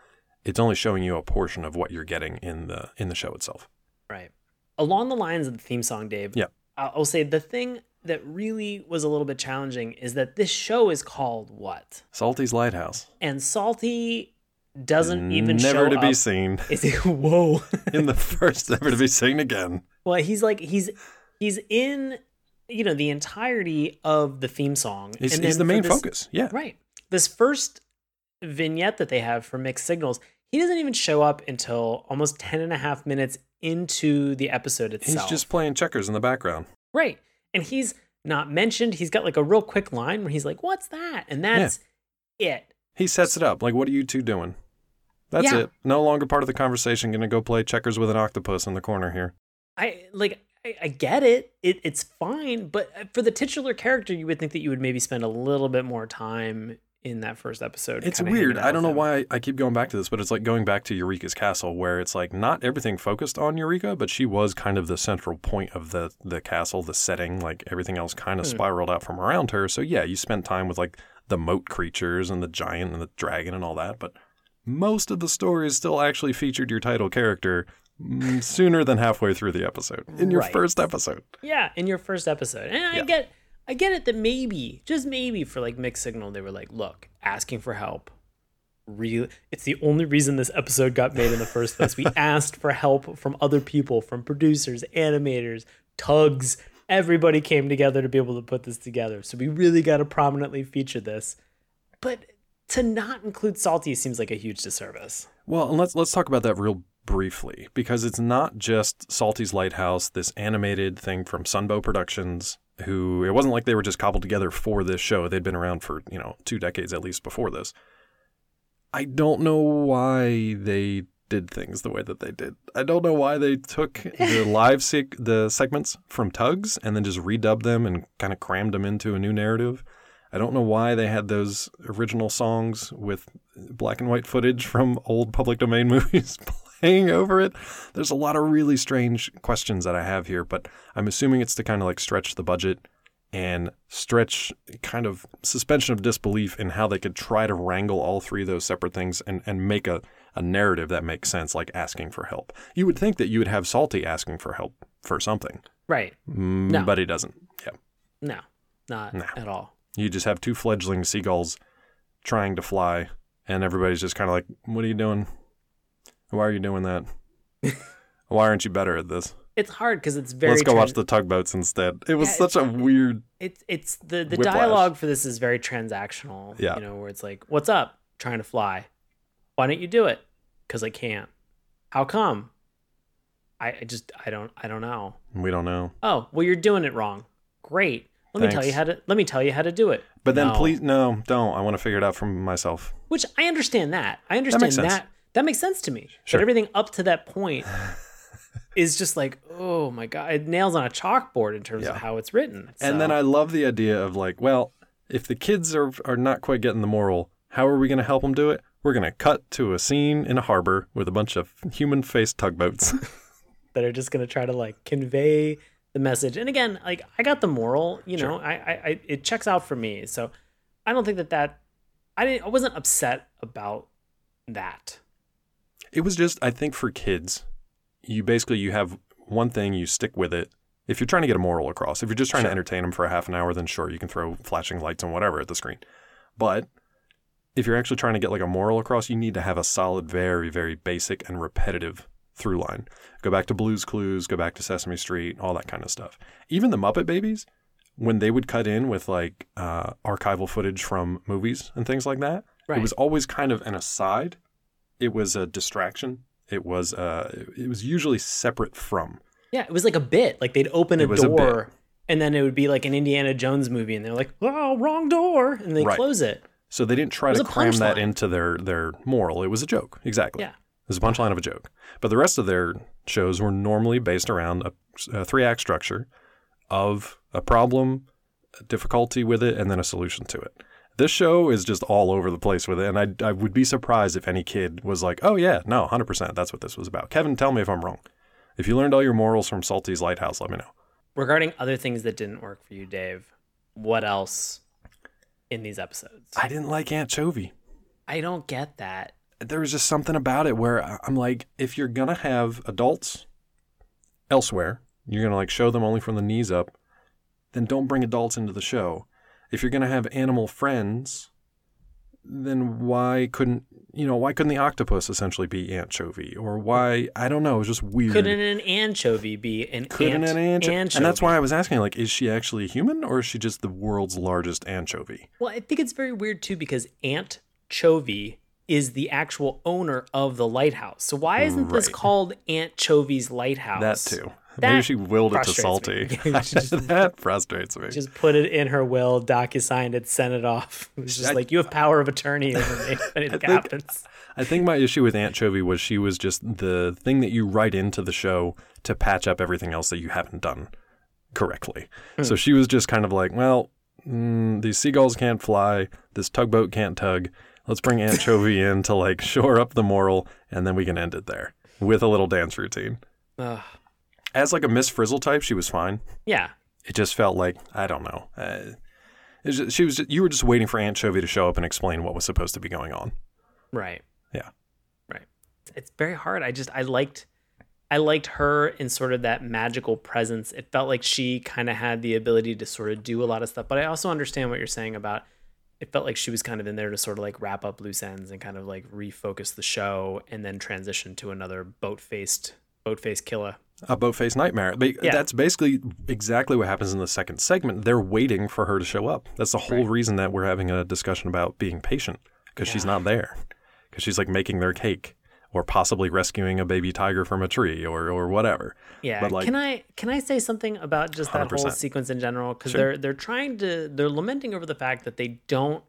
it's only showing you a portion of what you're getting in the in the show itself. Right. Along the lines of the theme song, Dave. Yeah. I'll say the thing that really was a little bit challenging is that this show is called what? Salty's Lighthouse. And Salty doesn't even never to be up. seen Is it whoa? in the first never to be seen again. well, he's like he's he's in you know the entirety of the theme song. He's, and he's the main this- focus. Yeah. Right. This first vignette that they have for mixed signals, he doesn't even show up until almost 10 and a half minutes into the episode itself. He's just playing checkers in the background. Right. And he's not mentioned. He's got like a real quick line where he's like, What's that? And that's it. He sets it up. Like, what are you two doing? That's Yeah. it. No longer part of the conversation. Gonna go play checkers with an octopus in the corner here. I like I, I get it. it. It's fine, but uh, for the titular character, you would think that you would maybe spend a little bit more time in that first episode. It's weird. I don't know him. why I, keep going back to this, but it's like going back to Eureeka's castle, where it's like not everything focused on Eureka, but she was kind of the central point of the the castle, the setting. Like everything else kind of Hmm. spiraled out from around her. So yeah, you spent time with like the moat creatures and the giant and the dragon and all that, but most of the stories still actually featured your title character mm, sooner than halfway through the episode in your Right. first episode. Yeah, in your first episode. And I Yeah. get I get it that maybe, just maybe for like mixed signal, they were like, look, asking for help. Real it's the only reason this episode got made in the first place. We asked for help from other people, from producers, animators, tugs. Everybody came together to be able to put this together. So we really got to prominently feature this. But to not include Salty seems like a huge disservice. Well, and let's let's talk about that real briefly because it's not just Salty's Lighthouse, this animated thing from Sunbow Productions, who it wasn't like they were just cobbled together for this show. They'd been around for, you know, two decades at least before this. I don't know why they did things the way that they did. I don't know why they took the live sec- the segments from Tugs and then just redubbed them and kind of crammed them into a new narrative. I don't know why they had those original songs with black and white footage from old public domain movies playing over it. There's a lot of really strange questions that I have here, but I'm assuming it's to kind of like stretch the budget and stretch kind of suspension of disbelief in how they could try to wrangle all three of those separate things and, and make a, a narrative that makes sense, like asking for help. You would think that you would have Salty asking for help for something, Right. mm, No. but he doesn't. Yeah. No, not No. at all. You just have two fledgling seagulls trying to fly, and everybody's just kind of like, What are you doing? Why are you doing that? Why aren't you better at this? It's hard because it's very. Let's go tran- watch the tugboats instead. It was Yeah, such a weird. It's it's the the Whiplash. dialogue for this is very transactional. Yeah. You know, where it's like, "What's up? Trying to fly. Why don't you do it? Because I can't. How come? I, I just I don't I don't know. We don't know. Oh, well, you're doing it wrong. Great. Let me tell you how to let me tell you how to do it. But then please, no, don't. I want to figure it out for myself. Which I understand that. I understand makes that. That makes sense to me. Sure. But everything up to that point is just like, oh my god, it nails on a chalkboard in terms of how it's written. And then I love the idea of like, well, if the kids are are not quite getting the moral, how are we going to help them do it? We're going to cut to a scene in a harbor with a bunch of human-faced tugboats. that are just going to try to like convey the message. And again, like I got the moral, you know, Sure. I, I, I it checks out for me. So I don't think that that I didn't I wasn't upset about that. It was just, I think, for kids, you basically you have one thing, you stick with it. If you're trying to get a moral across, if you're just trying Sure. to entertain them for a half an hour, then sure, you can throw flashing lights and whatever at the screen. But if you're actually trying to get like a moral across, you need to have a solid, very, very basic and repetitive through line. Go back to Blue's Clues, go back to Sesame Street, all that kind of stuff. Even the Muppet Babies, when they would cut in with like uh, archival footage from movies and things like that, Right. it was always kind of an aside. It was a distraction. It was uh, it was usually separate from. Yeah, it was like a bit. Like they'd open a was a door and then it would be like an Indiana Jones movie and they're like, "Oh, wrong door." And they Right. close it. So they didn't try to cram that into their their moral. It was a joke. Exactly. Yeah. It was a punchline of a joke. But the rest of their shows were normally based around a, a three act structure of a problem, a difficulty with it, and then a solution to it. This show is just all over the place with it. And I, I would be surprised if any kid was like, oh, yeah, no, 100%. That's what this was about. Kevin, tell me if I'm wrong. If you learned all your morals from Salty's Lighthouse, let me know. Regarding other things that didn't work for you, Dave, what else in these episodes? I didn't like Aunt Chovy. I don't get that. there was just something about it where I'm like, if you're gonna have adults elsewhere, you're gonna like show them only from the knees up, then don't bring adults into the show. If you're gonna have animal friends, then why couldn't you know why couldn't the octopus essentially be anchovy or why I don't know it was just weird. Couldn't an anchovy be an Couldn't ant- an ancho- anchovy? And that's why I was asking like, is she actually a human or is she just the world's largest anchovy? Well, I think it's very weird too because Aunt Chovy is the actual owner of the lighthouse. So why isn't this called Aunt Chovy's lighthouse? That too. That Maybe she willed it to salty. me. You should just- that frustrates me. She just put it in her will, docu-signed it, sent it off. It was just I- like you have power of attorney over me if anything think- happens. I think my issue with Aunt Chovy was she was just the thing that you write into the show to patch up everything else that you haven't done correctly. So she was just kind of like, well, mm, these seagulls can't fly, this tugboat can't tug. Let's bring Aunt Chovy in to like shore up the moral, and then we can end it there with a little dance routine. Ugh. As like a Miss Frizzle type, she was fine. yeah, It just felt like I don't know. Uh, it was just- she was. you were just waiting for Aunt Chovy to show up and explain what was supposed to be going on. right. Yeah. Right. It's very hard. I just I liked I liked her in sort of that magical presence. It felt like she kind of had the ability to sort of do a lot of stuff. But I also understand what you're saying about it felt like she was kind of in there to sort of like wrap up loose ends and kind of like refocus the show and then transition to another boat faced boat faced killer. A boat face nightmare. Yeah. That's basically exactly what happens in the second segment. They're waiting for her to show up. That's the whole Right. reason that we're having a discussion about being patient because she's not there. Because she's like making their cake or possibly rescuing a baby tiger from a tree or or whatever. Yeah. But, like- can I can I say something about just that whole 100%. sequence in general? Because Sure. they're they're trying to they're lamenting over the fact that they don't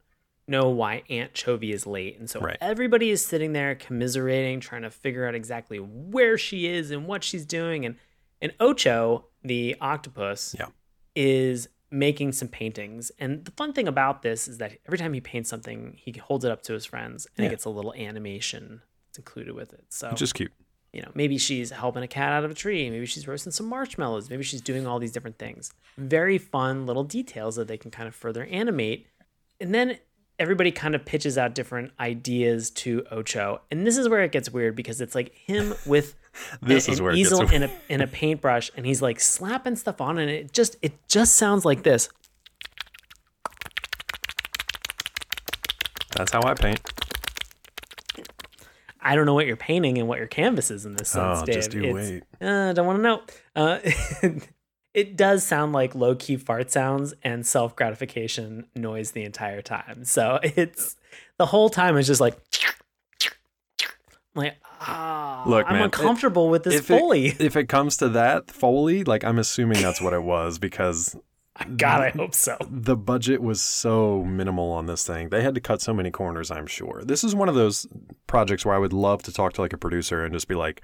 know why Aunt Chovy is late, and so Right. everybody is sitting there commiserating, trying to figure out exactly where she is and what she's doing, and and Ocho, the octopus, Yeah. is making some paintings. And the fun thing about this is that every time he paints something, he holds it up to his friends, and Yeah. it gets a little animation included with it. So just cute. you know, maybe she's helping a cat out of a tree, maybe she's roasting some marshmallows, maybe she's doing all these different things. Very fun little details that they can kind of further animate. And then everybody kind of pitches out different ideas to Ocho. And this is where it gets weird because it's like him with This a- is an where easel and a and a paintbrush and he's like slapping stuff on and it just it just sounds like this. That's how I paint. I don't know what you're painting and what your canvas is in this sense, Oh, Dave. just you It's- wait. Uh, don't want to know. Uh, it does sound like low key fart sounds and self gratification noise the entire time. So it's the whole time is just like, like ah, Look, I'm man, uncomfortable with this If foley. it, if it comes to that Foley, like I'm assuming that's what it was because God, I hope so. the budget was so minimal on this thing. They had to cut so many corners, I'm sure. This is one of those projects where I would love to talk to like a producer and just be like,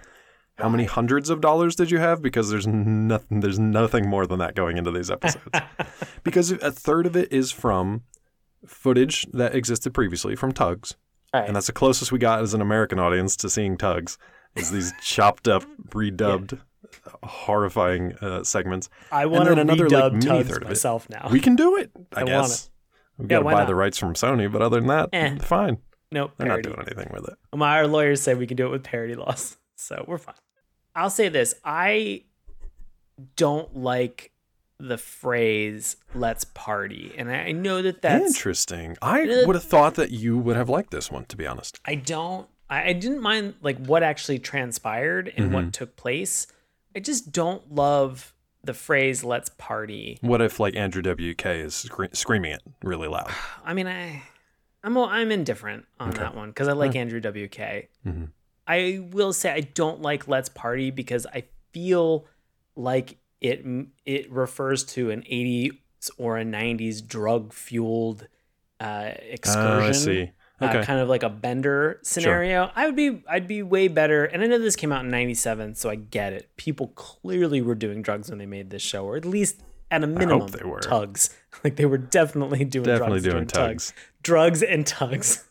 how many hundreds of dollars did you have? Because there's nothing there's nothing more than that going into these episodes. because a third of it is from footage that existed previously from Tugs. Right. And that's the closest we got as an American audience to seeing Tugs is these chopped up, redubbed, horrifying uh, segments. I want to another, like, mini Tugs third myself now. We can do it, I, I want guess. We've got to buy not? the rights from Sony, but other than that, Eh. fine. nope, They're parody. not doing anything with it. My our lawyers say we can do it with parody laws, so we're fine. I'll say this: I don't like the phrase "let's party," and I know that that's Interesting. I Uh, would have thought that you would have liked this one, to be honest. I don't. I, I didn't mind like what actually transpired and Mm-hmm. what took place. I just don't love the phrase "let's party." What if like Andrew WK is scre- screaming it really loud? I mean, I, I'm I'm indifferent on Okay. that one because I like Andrew WK. Mhm. I will say I don't like Let's Party because I feel like it it refers to an 80s or a 90s drug fueled uh, excursion. Oh, I see. Uh, kind of like a bender scenario. I would be I'd be way better. And I know this came out in 97, so I get it. People clearly were doing drugs when they made this show, or at least at a minimum they were. tugs. Like they were definitely doing Definitely drugs doing during tugs. drugs and tugs.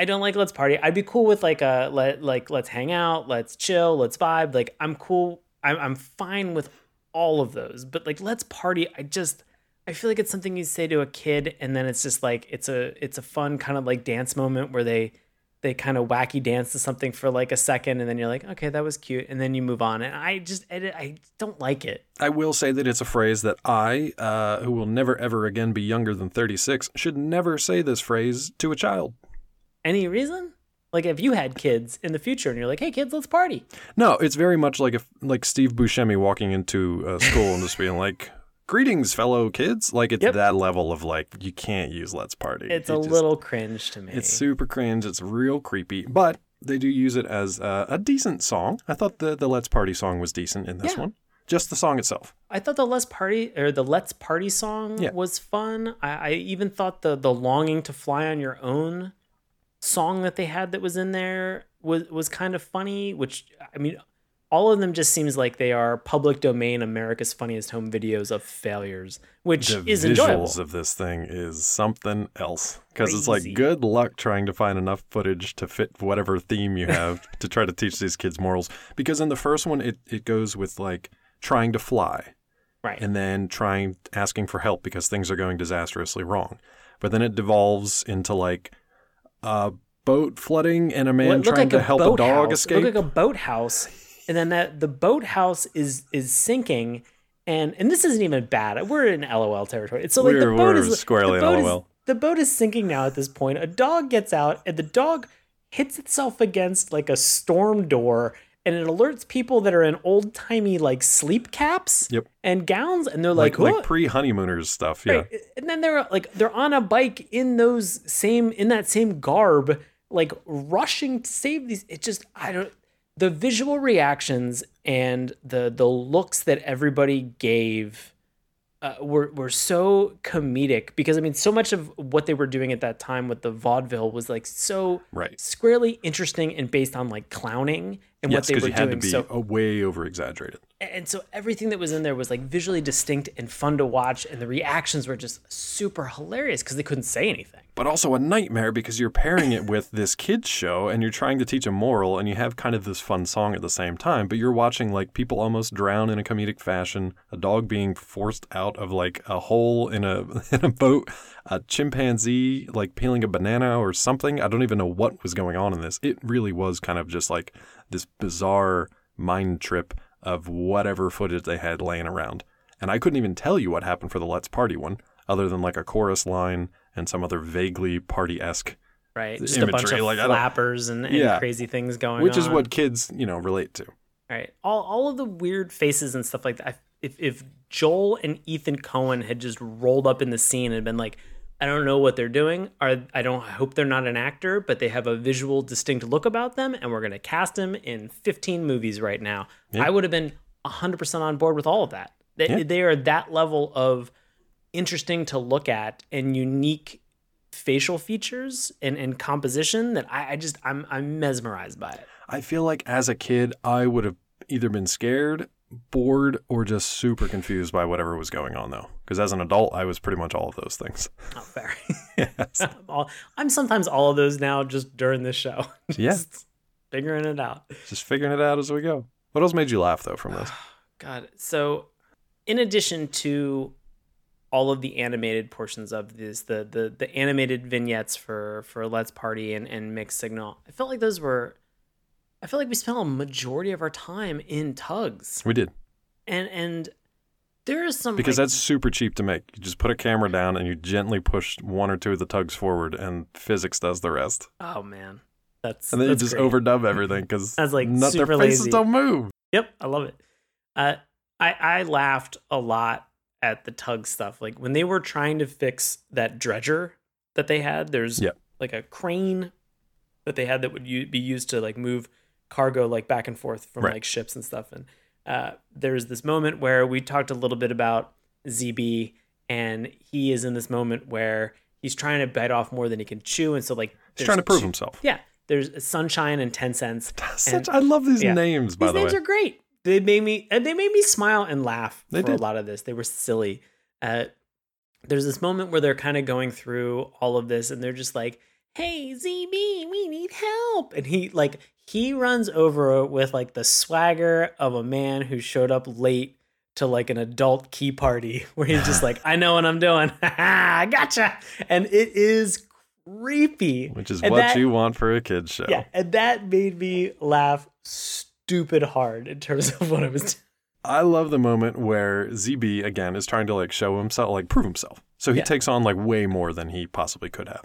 I don't like let's party. I'd be cool with like a let like let's hang out, let's chill, let's vibe. Like I'm cool. I'm I'm fine with all of those. But like let's party, I just I feel like it's something you say to a kid and then it's just like it's a it's a fun kind of like dance moment where they they kind of wacky dance to something for like a second and then you're like, okay, that was cute, and then you move on. And I just I, I don't like it. I will say that it's a phrase that I, uh, who will never ever again be younger than 36, should never say this phrase to a child. Any reason? Like if you had kids in the future and you're like, hey kids, let's party. No, it's very much like if like Steve Buscemi walking into a school and just being like, "Greetings, fellow kids!" Like it's Yep. that level of like you can't use "Let's Party." It's It a just- little cringe to me. It's super cringe. It's real creepy, but they do use it as uh, a decent song. I thought the the "Let's Party" song was decent in this Yeah. one. Just the song itself. I thought the Let's Party or the Let's Party song Yeah. was fun. I, I even thought the the longing to fly on your own song that they had that was in there was was kind of funny. Which I mean, all of them just seems like they are public domain America's funniest home videos of failures, which The is visuals enjoyable. of this thing is something else because it's like good luck trying to find enough footage to fit whatever theme you have to try to teach these kids morals. Because in the first one, it it goes with like trying to fly. right. and then trying asking for help because things are going disastrously wrong. But then it devolves into like a boat flooding and a man Well, trying like to a help a dog It escape. looked like a boathouse, and then that the boathouse is is sinking, and and this isn't even bad. We're in LOL territory. It's so like the We're- boat we're is squarely the in boat is- LOL. the boat is sinking now at this point. A dog gets out, and the dog hits itself against like a storm door. And it alerts people that are in old timey like sleep caps Yep. and gowns, and they're like like, like pre honeymooners stuff. Yeah. Right. And then they're like they're on a bike in those same in that same garb, like rushing to save these. It just I don't the visual reactions and the the looks that everybody gave uh, were were so comedic because I mean so much of what they were doing at that time with the vaudeville was like so Right. squarely interesting and based on like clowning and yes, what they were you had doing. to be so a way over exaggerated. and so everything that was in there was like visually distinct and fun to watch, and the reactions were just super hilarious because they couldn't say anything. But also a nightmare because you're pairing it with this kids show and you're trying to teach a moral and you have kind of this fun song at the same time, but you're watching like people almost drown in a comedic fashion, a dog being forced out of like a hole in a in a boat, a chimpanzee like peeling a banana or something. I don't even know what was going on in this. It really was kind of just like this bizarre mind trip of whatever footage they had laying around. And I couldn't even tell you what happened for the Let's Party one, other than like a chorus line and some other vaguely party esque, Right, just a bunch of like, flappers and, and Yeah. crazy things going which on. Which is what kids, you know, relate to. Right. All all of the weird faces and stuff like that. If if Joel and Ethan Coen had just rolled up in the scene and been like, I don't know what they're doing, or I don't I hope they're not an actor, but they have a visual distinct look about them, and we're gonna cast them in 15 movies right now. Yeah. I would have been 100% on board with all of that. They, Yeah. they are that level of interesting to look at and unique facial features and, and composition that I, I just I'm I'm mesmerized by it. I feel like as a kid, I would have either been scared, bored, or just super confused by whatever was going on, though. Because as an adult, I was pretty much all of those things. Not fair. yes. I'm, all, I'm sometimes all of those now just during this show. Yeah. Just figuring it out. Just figuring it out as we go. What else made you laugh, though, from this? God. So, in addition to all of the animated portions of this, the the the animated vignettes for for Let's Party and and Mixed Signal, I felt like those were. I feel like we spent a majority of our time in tugs, We did. and and there is some Because like, that's super cheap to make. You just put a camera down and you gently push one or two of the tugs forward, and physics does the rest. oh man, that's And then you just great. overdub everything because That's, like, not, their faces lazy. don't move. Yep, I love it. Uh, I I laughed a lot at the tug stuff. Like when they were trying to fix that dredger that they had. There's like a crane that they had that would u- be used to like move cargo like back and forth from Right. like ships and stuff. And uh, there's this moment where we talked a little bit about ZB, and he is in this moment where he's trying to bite off more than he can chew, and so like He's trying to prove himself. Yeah, there's Sunshine and Ten Cents. Such, I love these yeah. names, by These the names way. are great. They made me and they made me smile and laugh They for a lot of this. They were silly. Uh, there's this moment where they're kind of going through all of this, and they're just like, "Hey, ZB, we need help," and he like he runs over with like the swagger of a man who showed up late to like an adult key party, where he's just like, "I know what I'm doing, I gotcha," and it is creepy, Which is And what that- you want for a kid's show. yeah, and that made me laugh stupid hard in terms of what I was. I love the moment where ZB again is trying to like show himself, like prove himself. So he Yeah. takes on like way more than he possibly could have.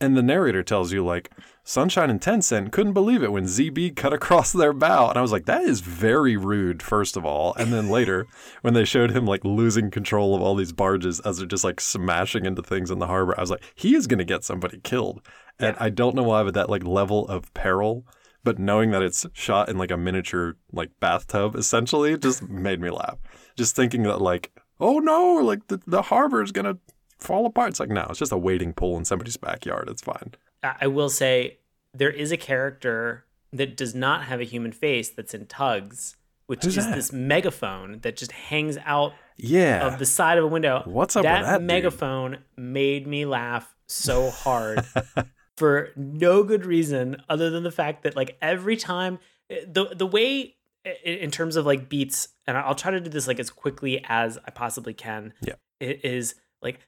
And the narrator tells you like Sunshine and Ten Cents couldn't believe it when ZB cut across their bow. And I was like, that is very rude, first of all. And then later, when they showed him like losing control of all these barges as they're just like smashing into things in the harbor, I was like, he is gonna get somebody killed. And I don't know why, but that like level of peril but knowing that it's shot in like a miniature like bathtub essentially just made me laugh. Just thinking that like oh no like the, the harbor is gonna fall apart. It's like no it's just a wading pool in somebody's backyard. It's fine. I will say there is a character that does not have a human face that's in Tugs, which Who's is that? this megaphone that just hangs out yeah. of the side of a window. What's up with that that megaphone made me laugh so hard for no good reason other than the fact that like every time eh, the the way in terms of like beats and I'll try to do this like as quickly as I possibly can. Yeah. It is like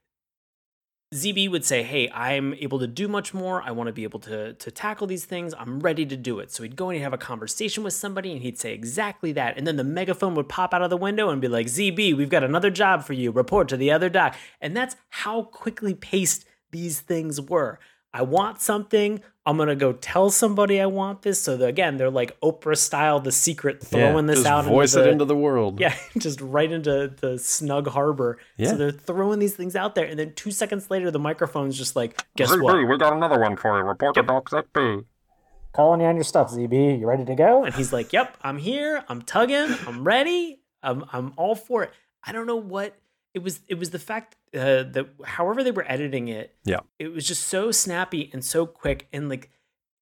ZB would say, "Hey, I'm able to do much more. I want to be able to to tackle these things. I'm ready to do it." So he'd go and he'd have a conversation with somebody, and he'd say exactly that. And then the megaphone would pop out of the window and be like, "ZB, we've got another job for you. Report to the other dock." And that's how quickly paced these things were. I want something. I'm gonna go tell somebody I want this. So that, again, they're like Oprah style, the secret, throwing this just out. voice into it into the world yeah, just right into the snug harbor. Yeah. So they're throwing these things out there, and then two seconds later, the microphone's just like, "Guess ZB, what? we got another one for you. Report to Doc ZB. Calling you on your stuff, ZB. You ready to go?" And he's like, "Yep, I'm here. I'm tugging. I'm ready. I'm I'm all for it." I don't know what it was. It was the fact uh, that however they were editing it, Yeah. it was just so snappy and so quick, and like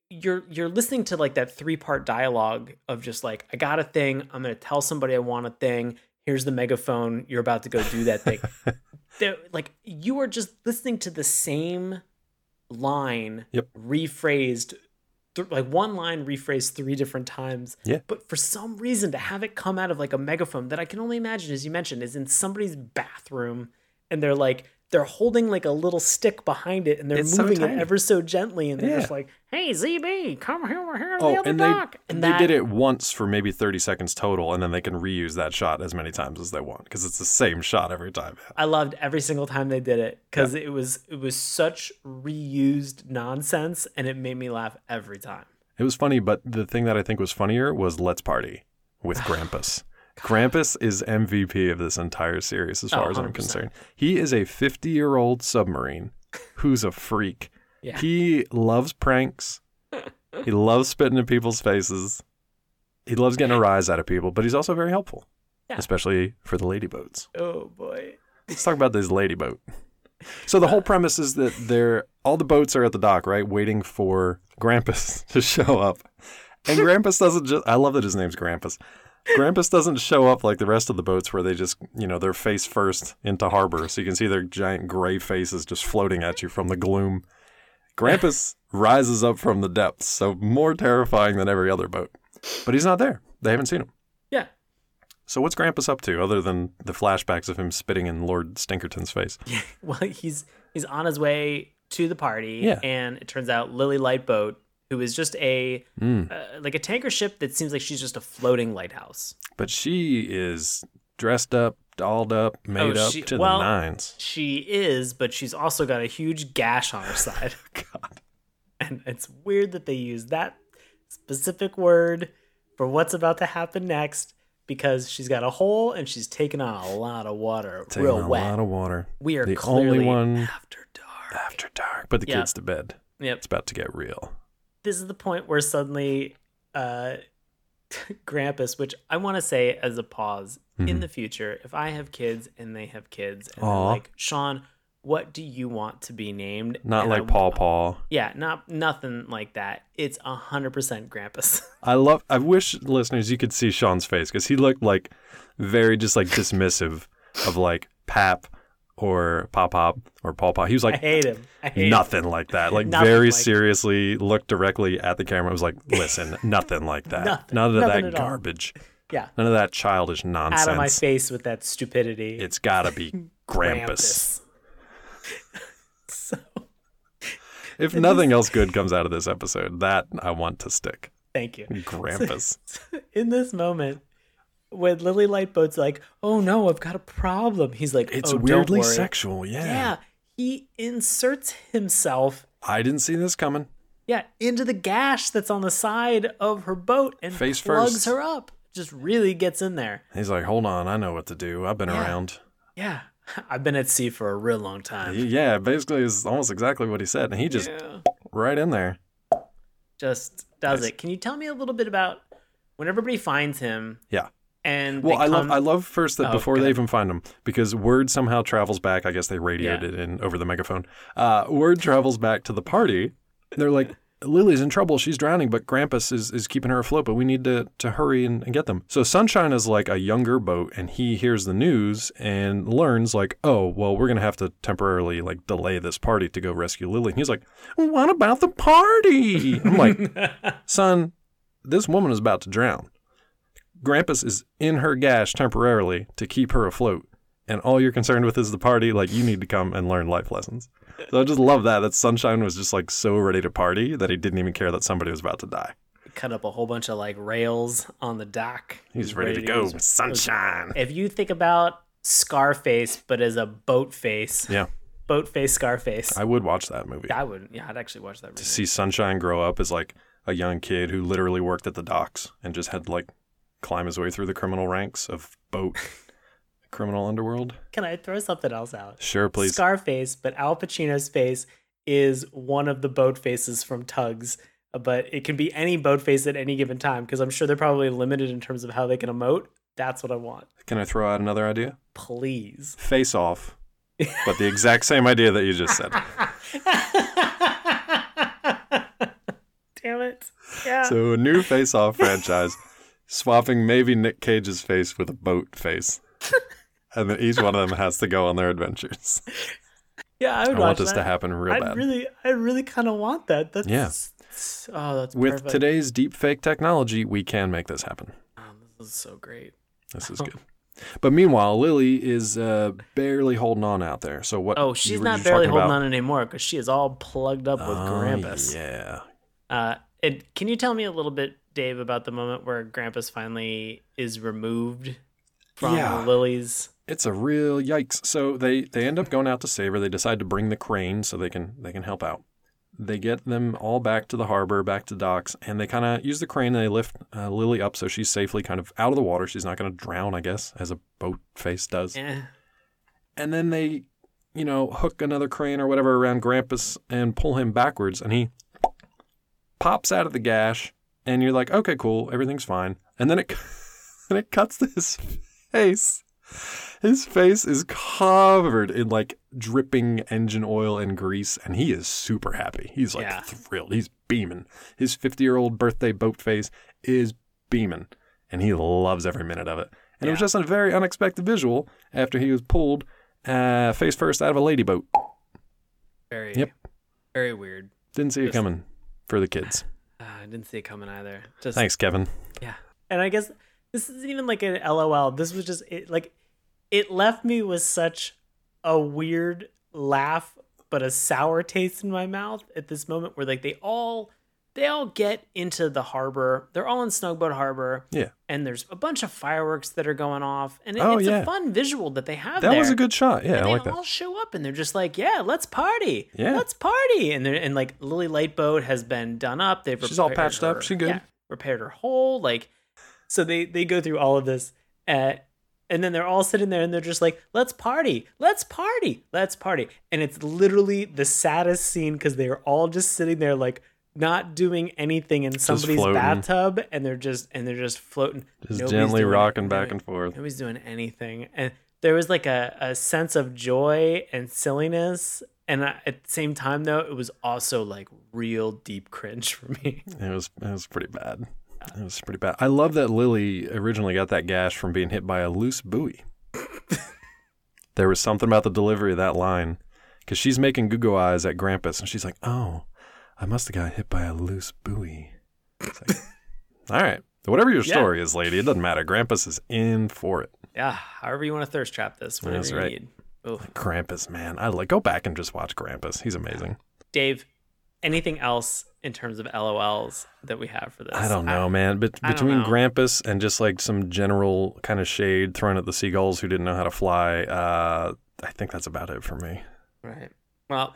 you're you're listening to like that three part dialogue of just like I got a thing, I'm gonna tell somebody I want a thing. Here's the megaphone. You're about to go do that thing. Like you are just listening to the same line Yep. rephrased th- like one line rephrased three different times Yeah. but for some reason to have it come out of like a megaphone that i can only imagine as you mentioned is in somebody's bathroom and they're like they're holding like a little stick behind it and they're It's so moving it ever so gently and they're Yeah. just like hey zb come here over here Oh, the other and they dock and they did it once for maybe 30 seconds total, and then they can reuse that shot as many times as they want because it's the same shot every time. I loved every single time they did it because it was it was such reused nonsense and it made me laugh every time. It was funny, but the thing that I think was funnier was Let's Party with Grampus. Grampus is MVP of this entire series as Oh, far as I'm oh, concerned. He is a 50 year old submarine who's a freak. Yeah. He loves pranks. He loves spitting in people's faces. He loves getting a rise out of people, but he's also very helpful, Yeah. especially for the lady boats. Oh boy. Let's talk about this lady boat. So the whole uh. premise is that they're all the boats are at the dock, right, waiting for Grampus to show up. And Grampus doesn't just I love that his name's Grampus. Grampus doesn't show up like the rest of the boats where they just, you know, they're face first into harbor. So you can see their giant gray faces just floating at you from the gloom. Grampus rises up from the depths, so more terrifying than every other boat. But he's not there. They haven't seen him. Yeah. So what's Grampus up to other than the flashbacks of him spitting in Lord Stinkerton's face? Well, he's he's on his way to the party, Yeah. and it turns out Lily Lightboat, who is just a Mm. uh, like a tanker ship that seems like she's just a floating lighthouse. But she is dressed up, dolled up, made Oh, up to well- the nines. She is, but she's also got a huge gash on her side. God. And it's weird that they use that specific word for what's about to happen next because she's got a hole and she's taking on a lot of water, Taking real a wet. lot of water. we are the clearly only one after dark. after dark. Put the kids to bed. Yep. It's about to get real. This is the point where suddenly uh Grampus, which I want to say as a pause in Mhm. the future, if I have kids and they have kids and they're like, Sean, what do you want to be named? Not And like Paw Paw. Yeah, not nothing like that. It's a hundred percent Grampus. I love. I wish listeners you could see Sean's face because he looked like very just like dismissive of like Pap or Pop Pop or Paw Paw. He was I like hate him. I hate him. nothing like that. Like very like- seriously looked directly at the camera. and was like, listen, nothing like that. Nothing. None of Nothing that all. garbage. Yeah. None of that childish nonsense. Out of my face with that stupidity. It's gotta be Grampus. so If nothing else good comes out of this episode, that I want to stick. thank you. Grampus. In this moment, when Lily Lightboat's like, "Oh no, I've got a problem," he's like, It's "Oh, weirdly worry." sexual. Yeah. Yeah, he inserts himself, I didn't see this coming. yeah, into the gash that's on the side of her boat and Face plugs first. her up. Just really gets in there. He's like, hold on, I know what to do. I've been Yeah. around. Yeah, I've been at sea for a real long time. Yeah, basically is almost exactly what he said. And he just Yeah. right in there. just does Nice. it. Can you tell me a little bit about when everybody finds him? Yeah. And Well, I love I love first that Oh, before they even find them, because word somehow travels back. I guess they radioed Yeah. it in over the megaphone. Uh, word travels back to the party. They're like, Lily's in trouble. She's drowning, but Grampus is, is keeping her afloat, but we need to, to hurry and, and get them. So Sunshine is like a younger boat, and he hears the news and learns, like, oh, well, we're going to have to temporarily like delay this party to go rescue Lily. And he's like, what about the party? I'm like, son, this woman is about to drown. Grampus is in her gash temporarily to keep her afloat. And all you're concerned with is the party. Like, you need to come and learn life lessons. So I just love that. That Sunshine was just like so ready to party that he didn't even care that somebody was about to die. cut up a whole bunch of like rails on the dock. He's ready to go. use- Sunshine. If you think about Scarface, but as a boat face, Yeah, boat face Scarface, I would watch that movie. I would. Yeah, I'd actually watch that. Movie. To see Sunshine grow up as like a young kid who literally worked at the docks and just had like climb his way through the criminal ranks of boat criminal underworld. Can I throw something else out? Sure, please. Scarface, but Al Pacino's face is one of the boat faces from Tugs. But it can be any boat face at any given time because I'm sure they're probably limited in terms of how they can emote. That's what I want. Can I throw out another idea? Please. Face off, but the exact same idea that you just said. Damn it. Yeah. So a new face-off franchise, swapping maybe Nick Cage's face with a boat face, and then each one of them has to go on their adventures. yeah, I I would want this that. to happen real I bad. really, I really kind of want that. That's Yeah. Oh, that's With perfect. today's deep fake technology, we can make this happen. Oh, this is so great. This is good. But meanwhile, Lily is uh, barely holding on out there. So what? Oh, she's not barely holding about- on anymore because she is all plugged up with Oh, Grampus. Yeah. Uh, it, can you tell me a little bit, Dave, about the moment where Grampus finally is removed from Yeah. Lily's? It's a real yikes. So they they end up going out to save her. They decide to bring the crane so they can they can help out. They get them all back to the harbor, back to docks, and they kind of use the crane and they lift uh, Lily up so she's safely kind of out of the water. She's not going to drown, I guess, as a boat face does. Eh. And then they, you know, hook another crane or whatever around Grampus and pull him backwards, and he pops out of the gash. And you're like, okay, cool, everything's fine. And then it, then it cuts to his face. His face is covered in like dripping engine oil and grease, and he is super happy. He's like Yeah. thrilled. He's beaming. His 50 year old birthday boat face is beaming, and he loves every minute of it. And it was just a very unexpected visual after he was pulled uh, face first out of a lady boat. Very, Yep. very weird. Didn't see it coming for the kids. Uh, I didn't see it coming either. Just Thanks, Kevin. Yeah. And I guess this isn't even like an LOL. This was just it, like it left me with such a weird laugh, but a sour taste in my mouth at this moment where like they all they all get into the harbor. They're all in Snugboat Harbor, Yeah. and there's a bunch of fireworks that are going off, and it, Oh, it's yeah. a fun visual that they have. That was a good shot. Yeah, and I they like that. all show up and they're just like, "Yeah, let's party. Yeah. let's party." And they're and like Lily Lightboat has been done up. They've She's all patched up. her- She good. yeah, repaired her hole. Like, so they they go through all of this, uh, and then they're all sitting there and they're just like, "Let's party, let's party, let's party." And it's literally the saddest scene because they are all just sitting there like not doing anything in somebody's bathtub, and they're just and they're just floating, Just Nobody's gently rocking back and forth. Nobody's doing anything. And there was like a, a sense of joy and silliness. And I- at the same time, though, it was also like real deep cringe for me. It was it was pretty bad. It was pretty bad. I love that Lily originally got that gash from being hit by a loose buoy. there was something about the delivery of that line because she's making Google eyes at Grampus and she's like, "Oh, I must have got hit by a loose buoy." Like, All right, whatever your Yeah. story is, lady, it doesn't matter. Grampus is in for it. Yeah, however you want to thirst trap this, whatever That's you right. need. Oof. Grampus, man, I like go back and just watch Grampus. He's amazing. Dave, anything else in terms of LOLs that we have for this? I don't know, man. But I don't between know. Grampus and just like some general kind of shade thrown at the seagulls who didn't know how to fly, uh, I think that's about it for me. Right. Well,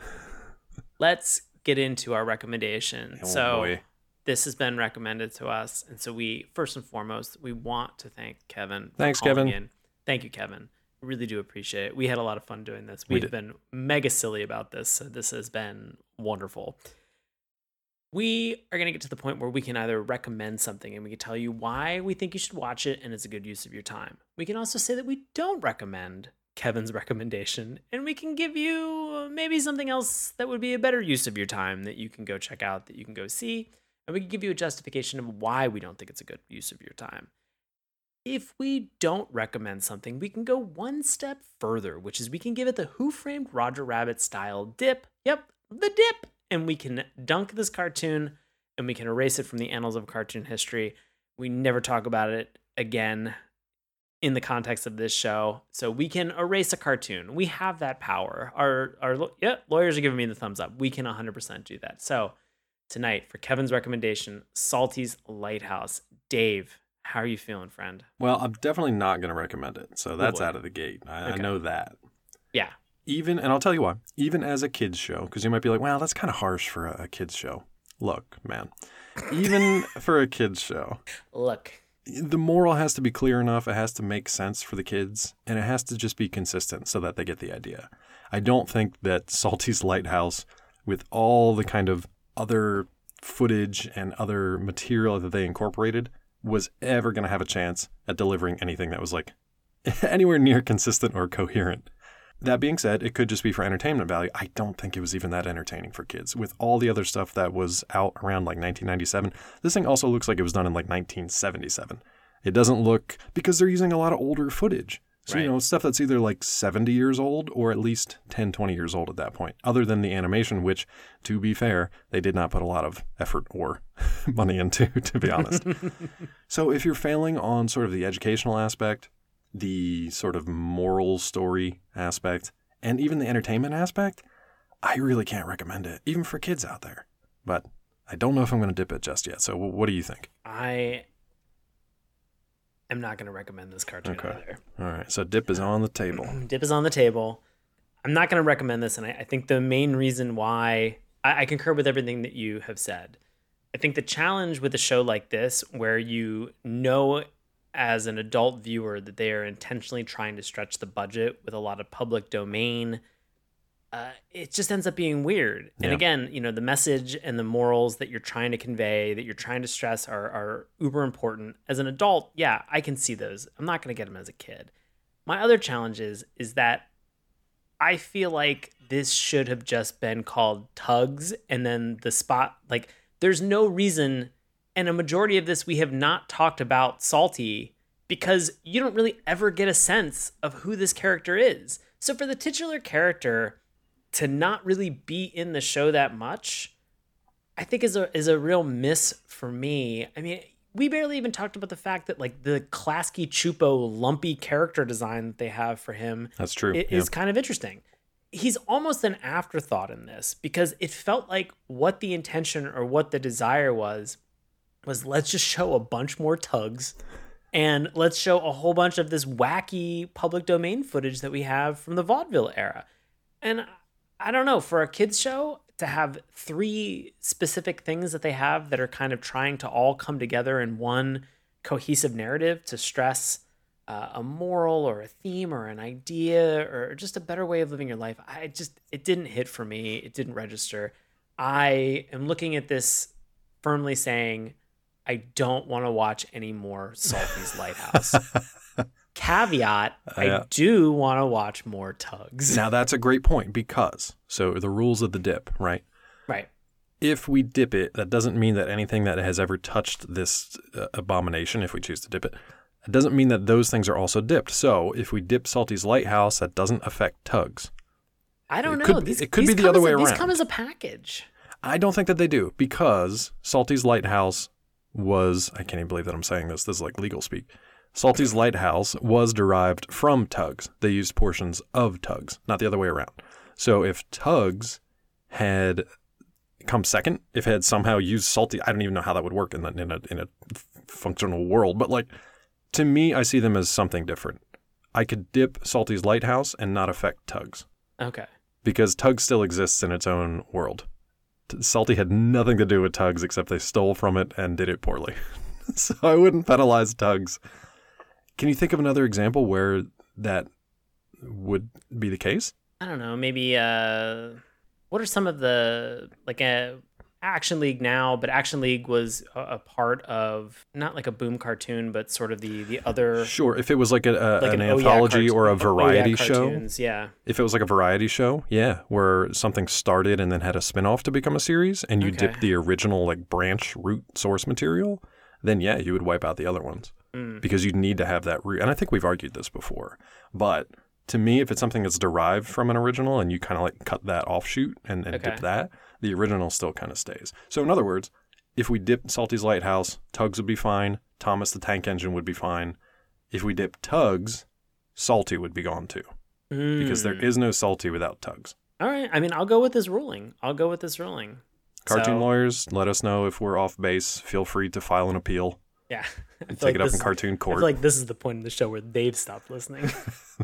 let's get into our recommendation. Oh, so boy. this has been recommended to us, and so we first and foremost we want to thank Kevin. Thanks, Kevin. In. Thank you, Kevin. Really do appreciate it. We had a lot of fun doing this. We We've did. been mega silly about this, so this has been wonderful. We are going to get to the point where we can either recommend something and we can tell you why we think you should watch it and it's a good use of your time. We can also say that we don't recommend Kevin's recommendation and we can give you maybe something else that would be a better use of your time that you can go check out, that you can go see, and we can give you a justification of why we don't think it's a good use of your time. If we don't recommend something, we can go one step further, which is we can give it the Who Framed Roger Rabbit style dip. Yep, the dip. And we can dunk this cartoon and we can erase it from the annals of cartoon history. We never talk about it again in the context of this show. So we can erase a cartoon. We have that power. Our our yeah, lawyers are giving me the thumbs up. We can 100% do that. So tonight for Kevin's recommendation, Salty's Lighthouse. Dave, how are you feeling, friend? Well, I'm definitely not going to recommend it. So that's out of the gate. I, I know that. Yeah. Even, and I'll tell you why, even as a kid's show, because you might be like, well, that's kind of harsh for a, a kid's show. Look, man, even for a kid's show, Look. The moral has to be clear enough. It has to make sense for the kids, and it has to just be consistent so that they get the idea. I don't think that Salty's Lighthouse, with all the kind of other footage and other material that they incorporated, was ever going to have a chance at delivering anything that was like anywhere near consistent or coherent. That being said, it could just be for entertainment value. I don't think it was even that entertaining for kids. With all the other stuff that was out around like 1997, this thing also looks like it was done in like 1977. It doesn't look because they're using a lot of older footage. So, you know, stuff that's either like 70 years old or at least 10, 20 years old at that point, other than the animation, which, to be fair, they did not put a lot of effort or money into, to be honest. so, if you're failing on sort of the educational aspect, the sort of moral story aspect, and even the entertainment aspect, I really can't recommend it, even for kids out there. But I don't know if I'm going to dip it just yet. So, what do you think? I am not going to recommend this cartoon Okay. either. All right. So, dip is on the table. Dip is on the table. I'm not going to recommend this, and I, I think the main reason why I, I concur with everything that you have said. I think the challenge with a show like this, where you know as an adult viewer that they are intentionally trying to stretch the budget with a lot of public domain, uh, it just ends up being weird. And Yeah. again, you know, the message and the morals that you're trying to convey, that you're trying to stress, are, are uber important. As an adult, yeah, I can see those. I'm not going to get them as a kid. My other challenge is is that I feel like this should have just been called Tugs and then the spot like there's no reason and a majority of this we have not talked about Salty because you don't really ever get a sense of who this character is. So for the titular character to not really be in the show that much, I think is a is a real miss for me. I mean, we barely even talked about the fact that like the Klasky Csupo lumpy character design that they have for him That's true. it yeah. is kind of interesting. He's almost an afterthought in this because it felt like what the intention or what the desire was was let's just show a bunch more tugs and let's show a whole bunch of this wacky public domain footage that we have from the vaudeville era. And I don't know, for a kids show to have three specific things that they have that are kind of trying to all come together in one cohesive narrative to stress uh, a moral or a theme or an idea or just a better way of living your life. I just, it didn't hit for me. It didn't register. I am looking at this firmly saying, I don't want to watch any more Salty's Lighthouse. Caveat, Uh, Yeah. I do want to watch more tugs. now, that's a great point because, so the rules of the dip, right? Right. if we dip it, that doesn't mean that anything that has ever touched this uh, abomination, if we choose to dip it, it doesn't mean that those things are also dipped. So if we dip Salty's Lighthouse, that doesn't affect Tugs. I don't It know. could these, it could be the other as way around. These come as a package. I don't think that they do because Salty's Lighthouse was, I can't even believe that I'm saying this, this is like legal speak. Salty's Lighthouse was derived from Tugs. They used portions of Tugs, not the other way around. So if Tugs had come second, if it had somehow used Salty, I don't even know how that would work in, the, in, a, in a functional world, but like to me, I see them as something different. I could dip Salty's Lighthouse and not affect Tugs Okay. because Tugs still exists in its own world. Salty had nothing to do with Tugs except they stole from it and did it poorly. so I wouldn't penalize Tugs. Can you think of another example where that would be the case? I don't know. Maybe uh, what are some of the like a Action League now? But Action League was a, a part of not like a boom cartoon, but sort of the the other Sure, if it was like, a, a, like an, OYAC anthology or a cartoon- variety OYAC show. cartoons, Yeah. If it was like a variety show, yeah, where something started and then had a spin-off to become a series and you Okay. dipped the original like branch root source material, then yeah, you would wipe out the other ones. Mm. because you'd need to have that root. And I think we've argued this before. But to me, if it's something that's derived from an original and you kind of like cut that offshoot and, and Okay. dip that, the original still kind of stays. So in other words, if we dip Salty's Lighthouse, Tugs would be fine. Thomas the Tank Engine would be fine. If we dip Tugs, Salty would be gone too. Because there Mm. no Salty without Tugs. All right. I mean, I'll go with this ruling. I'll go with this ruling. Cartoon So- lawyers, let us know if we're off base. Feel free to file an appeal Yeah. And take like it up in cartoon I court. feel like this is the point in the show where they've stopped listening.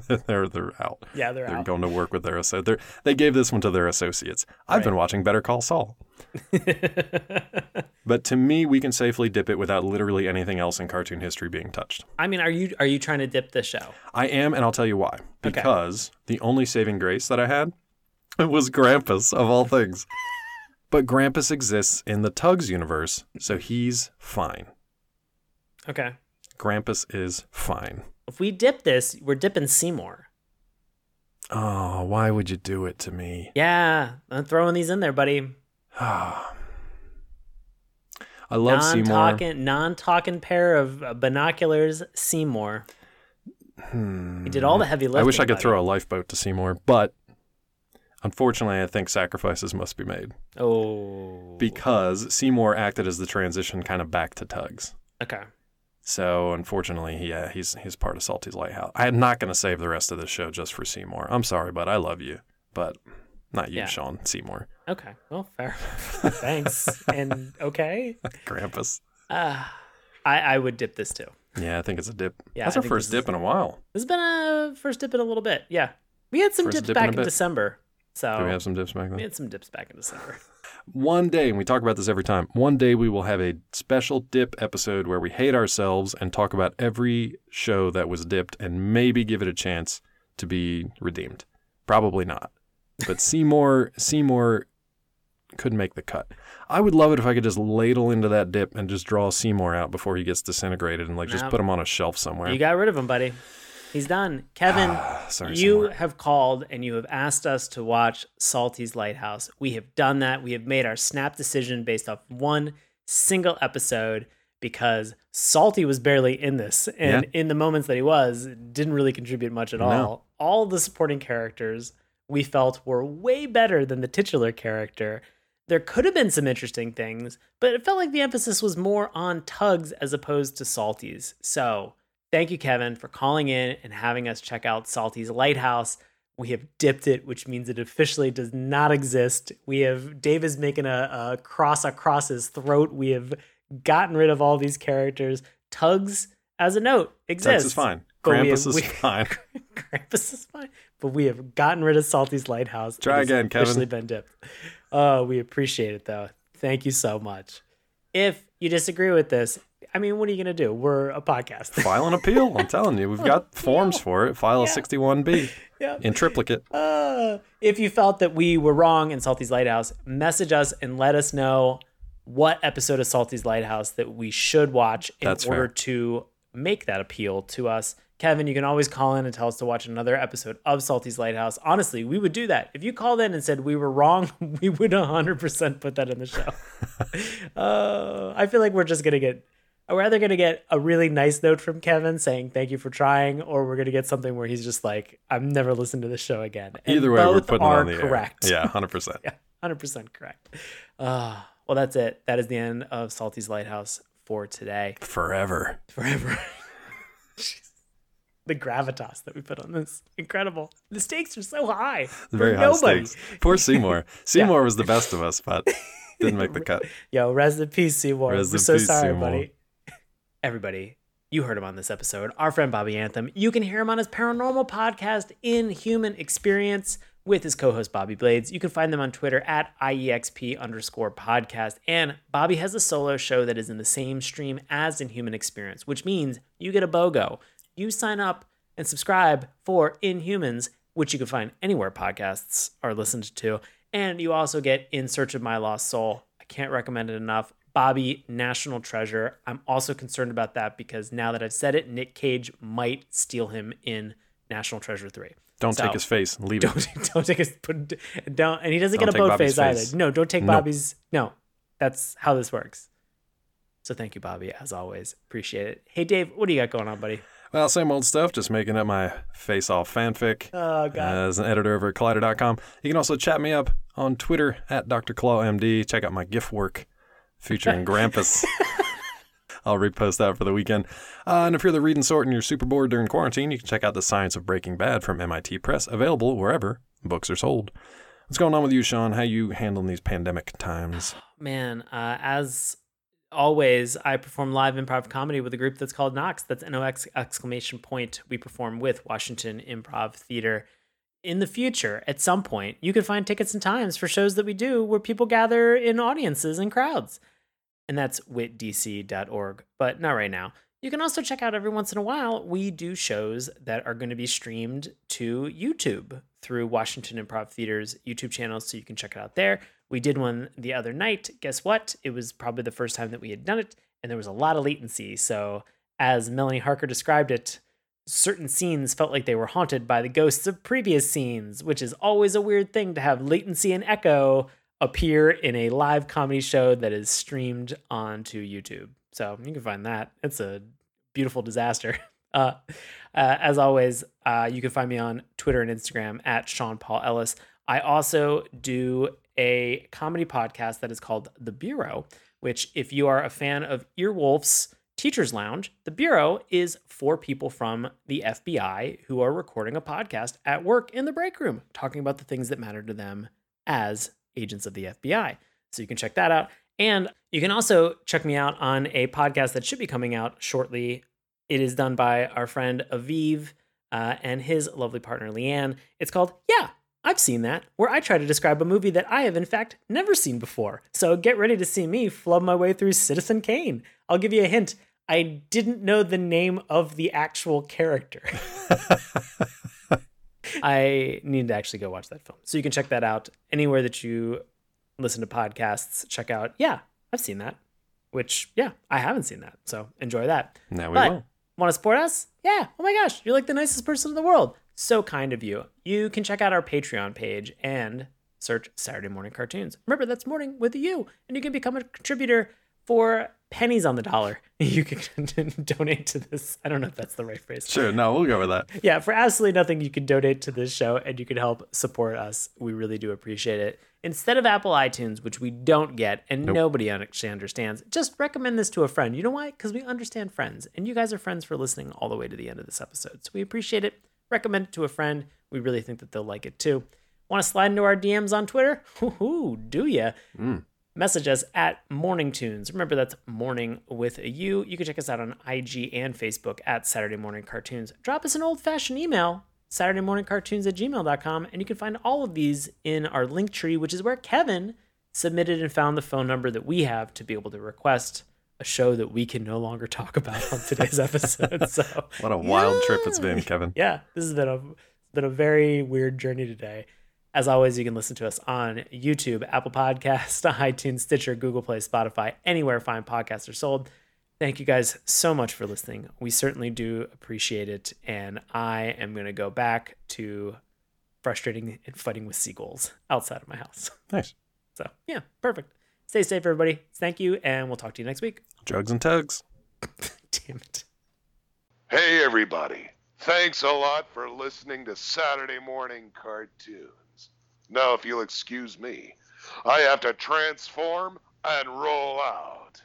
they're they're out. yeah, they're out. They're out. going to work with their asso- they're, They gave this one to their associates. I've been watching Better Call Saul. But to me, we can safely dip it without literally anything else in cartoon history being touched. I mean, are you are you trying to dip the show? I am, and I'll tell you why. Okay. Because the only saving grace that I had was Grampus, of all things. but Grampus exists in the Tugs universe, so he's fine. Oh, why would you do it to me? Yeah, I'm throwing these in there, buddy. I love Seymour. Non-talking, non-talking pair of uh, binoculars, Seymour. Hmm. He did all the heavy lifting. I wish I could buddy. throw a lifeboat to Seymour, but unfortunately, I think sacrifices must be made Oh, because Seymour acted as the transition kind of back to Tugs. okay. So unfortunately, yeah, he's he's part of Salty's Lighthouse. I'm not going to save the rest of this show just for Seymour. I'm sorry, but I love you, but not you, Yeah. Sean Seymour, Okay. Well, fair. Enough. Thanks. and okay. Grampus. Uh, I I would dip this too. Yeah, I think it's a dip. Yeah, That's I our first is- dip in a while. This has been a first dip in a little bit. Yeah, we had some First dips dip back a in. December. So Do we have some dips back we had some dips back in December. One day, and we talk about this every time, one day we will have a special dip episode where we hate ourselves and talk about every show that was dipped and maybe give it a chance to be redeemed. Probably not. But Seymour, Seymour could make the cut. I would love it if I could just ladle into that dip and just draw Seymour out before he gets disintegrated and like just put him on a shelf somewhere. You got rid of him, buddy. He's done. Kevin, ah, Sorry, you Seymour. have called and you have asked us to watch Salty's Lighthouse. We have done that. We have made our snap decision based off one single episode because Salty was barely in this. And in the moments that he was, didn't really contribute much at all. No. All the supporting characters we felt were way better than the titular character. There could have been some interesting things, but it felt like the emphasis was more on tugs as opposed to Salty's. So, thank you, Kevin, for calling in and having us check out Salty's Lighthouse. We have dipped it, which means it officially does not exist. We have Dave is making a, a cross across his throat. We have gotten rid of all these characters. Tugs, as a note, exists. Tugs is fine. Grampus have- is we- fine. Grampus is fine. But we have gotten rid of Salty's Lighthouse. Try again, Kevin. Officially been dipped. Oh, we appreciate it though. Thank you so much. If you disagree with this, I mean, what are you gonna do? We're a podcast. File an appeal. I'm telling you, we've got forms for it. File a 61B yeah. in triplicate. Uh, if you felt that we were wrong in Salty's Lighthouse, message us and let us know what episode of Salty's Lighthouse that we should watch in That's order fair. to make that appeal to us. Kevin, you can always call in and tell us to watch another episode of Salty's Lighthouse. Honestly, we would do that. If you called in and said we were wrong, we would 100% put that in the show. uh, I feel like we're just going to get, we're either going to get a really nice note from Kevin saying thank you for trying, or we're going to get something where he's just like, I'm never listening to this show again. And Either way, we're putting it are on the correct. air. Yeah, 100%. Yeah, 100% correct. Uh, well, that's it. That is the end of Salty's Lighthouse for today. Forever. Forever. The gravitas that we put on this. Incredible. The stakes are so high. for Very high nobody. stakes. Poor Seymour. Seymour was the best of us, but didn't make the cut. Yo, rest in peace, Seymour. Rest We're so peace, sorry, Seymour. buddy. Everybody, you heard him on this episode. Our friend Bobby Anthem. You can hear him on his paranormal podcast, In Human Experience, with his co-host Bobby Blades. You can find them on Twitter at IEXP underscore podcast. And Bobby has a solo show that is in the same stream as In Human Experience, which means you get a BOGO. You sign up and subscribe for Inhumans, which you can find anywhere podcasts are listened to. And you also get In Search of My Lost Soul. I can't recommend it enough. Bobby, national treasure. I'm also concerned about that because now that I've said it, Nick Cage might steal him in National Treasure 3. Don't So, take his face. Leave Don't it. don't take his put don't and he doesn't Don't get a boat Bobby's face, either. No, don't take No. Bobby's no. That's how this works. So thank you, Bobby, as always. Appreciate it. Hey Dave, what do you got going on, buddy? Well, same old stuff. Just making up my face off fanfic. Oh god. as an editor over at Collider.com. You can also chat me up on Twitter at Dr. Claw MD. Check out my GIF work featuring Grampus. I'll repost that for the weekend. Uh, and if you're the reading sort and you're super bored during quarantine, you can check out The Science of Breaking Bad from MIT Press, available wherever books are sold. What's going on with you, Sean? How you handling these pandemic times? Man, uh, as always, I perform live improv comedy with a group that's called Nox. That's N O X exclamation point. We perform with Washington Improv Theater. In the future, at some point, you can find tickets and times for shows that we do where people gather in audiences and crowds. And that's witdc.org, but not right now. You can also check out every once in a while, we do shows that are going to be streamed to YouTube through Washington Improv Theater's YouTube channel, so you can check it out there. We did one the other night. Guess what? It was probably the first time that we had done it, and there was a lot of latency. So, as Melanie Harker described it, certain scenes felt like they were haunted by the ghosts of previous scenes, which is always a weird thing to have latency and echo appear in a live comedy show that is streamed onto YouTube. So you can find that. It's a beautiful disaster. Uh, uh, as always, uh, you can find me on Twitter and Instagram at Sean Paul Ellis. I also do a comedy podcast that is called The Bureau, which, if you are a fan of Earwolf's Teacher's Lounge, The Bureau is four people from the FBI who are recording a podcast at work in the break room, talking about the things that matter to them as agents of the FBI. So you can check that out. And you can also check me out on a podcast that should be coming out shortly. It is done by our friend Aviv uh, and his lovely partner Leanne. It's called I've seen that, where I try to describe a movie that I have in fact never seen before. So get ready to see me flub my way through Citizen Kane. I'll give you a hint. I didn't know the name of the actual character. I need to actually go watch that film. So you can check that out anywhere that you listen to podcasts. Check out, yeah, I've seen that. Which, yeah, I haven't seen that. So enjoy that. Now we But, will. Want to support us? Yeah. Oh my gosh, you're like the nicest person in the world. So kind of you. You can check out our Patreon page and search Saturday Morning Cartoons. Remember, that's morning with you, and you can become a contributor for pennies on the dollar. You can donate to this. I don't know if that's the right phrase. Sure. No, we'll go with that. Yeah, for absolutely nothing, you can donate to this show and you can help support us. We really do appreciate it. Instead of Apple iTunes, which we don't get and nobody actually understands, just recommend this to a friend. You know why? Because we understand friends, and you guys are friends for listening all the way to the end of this episode. So we appreciate it. Recommend it to a friend. We really think that they'll like it too. Want to slide into our DMs on Twitter? Hoo-hoo, do ya? Hmm. message us at Morning Tunes. Remember, that's morning with a U. You can check us out on IG and Facebook at Saturday Morning Cartoons. Drop us an old fashioned email, Saturday Morning Cartoons at gmail.com, and you can find all of these in our link tree, which is where Kevin submitted and found the phone number that we have to be able to request a show that we can no longer talk about on today's episode. So, What a wild trip it's been, Kevin. yeah, this has been a been a very weird journey today. As always, you can listen to us on YouTube, Apple Podcasts, iTunes, Stitcher, Google Play, Spotify, anywhere fine podcasts are sold. Thank you guys so much for listening. We certainly do appreciate it, and I am going to go back to frustrating and fighting with seagulls outside of my house. Nice. So yeah, perfect. Stay safe, everybody. Thank you, and we'll talk to you next week. Drugs and tugs. Damn it. Hey, everybody. Thanks a lot for listening to Saturday Morning Cartoons. Now, if you'll excuse me, I have to transform and roll out.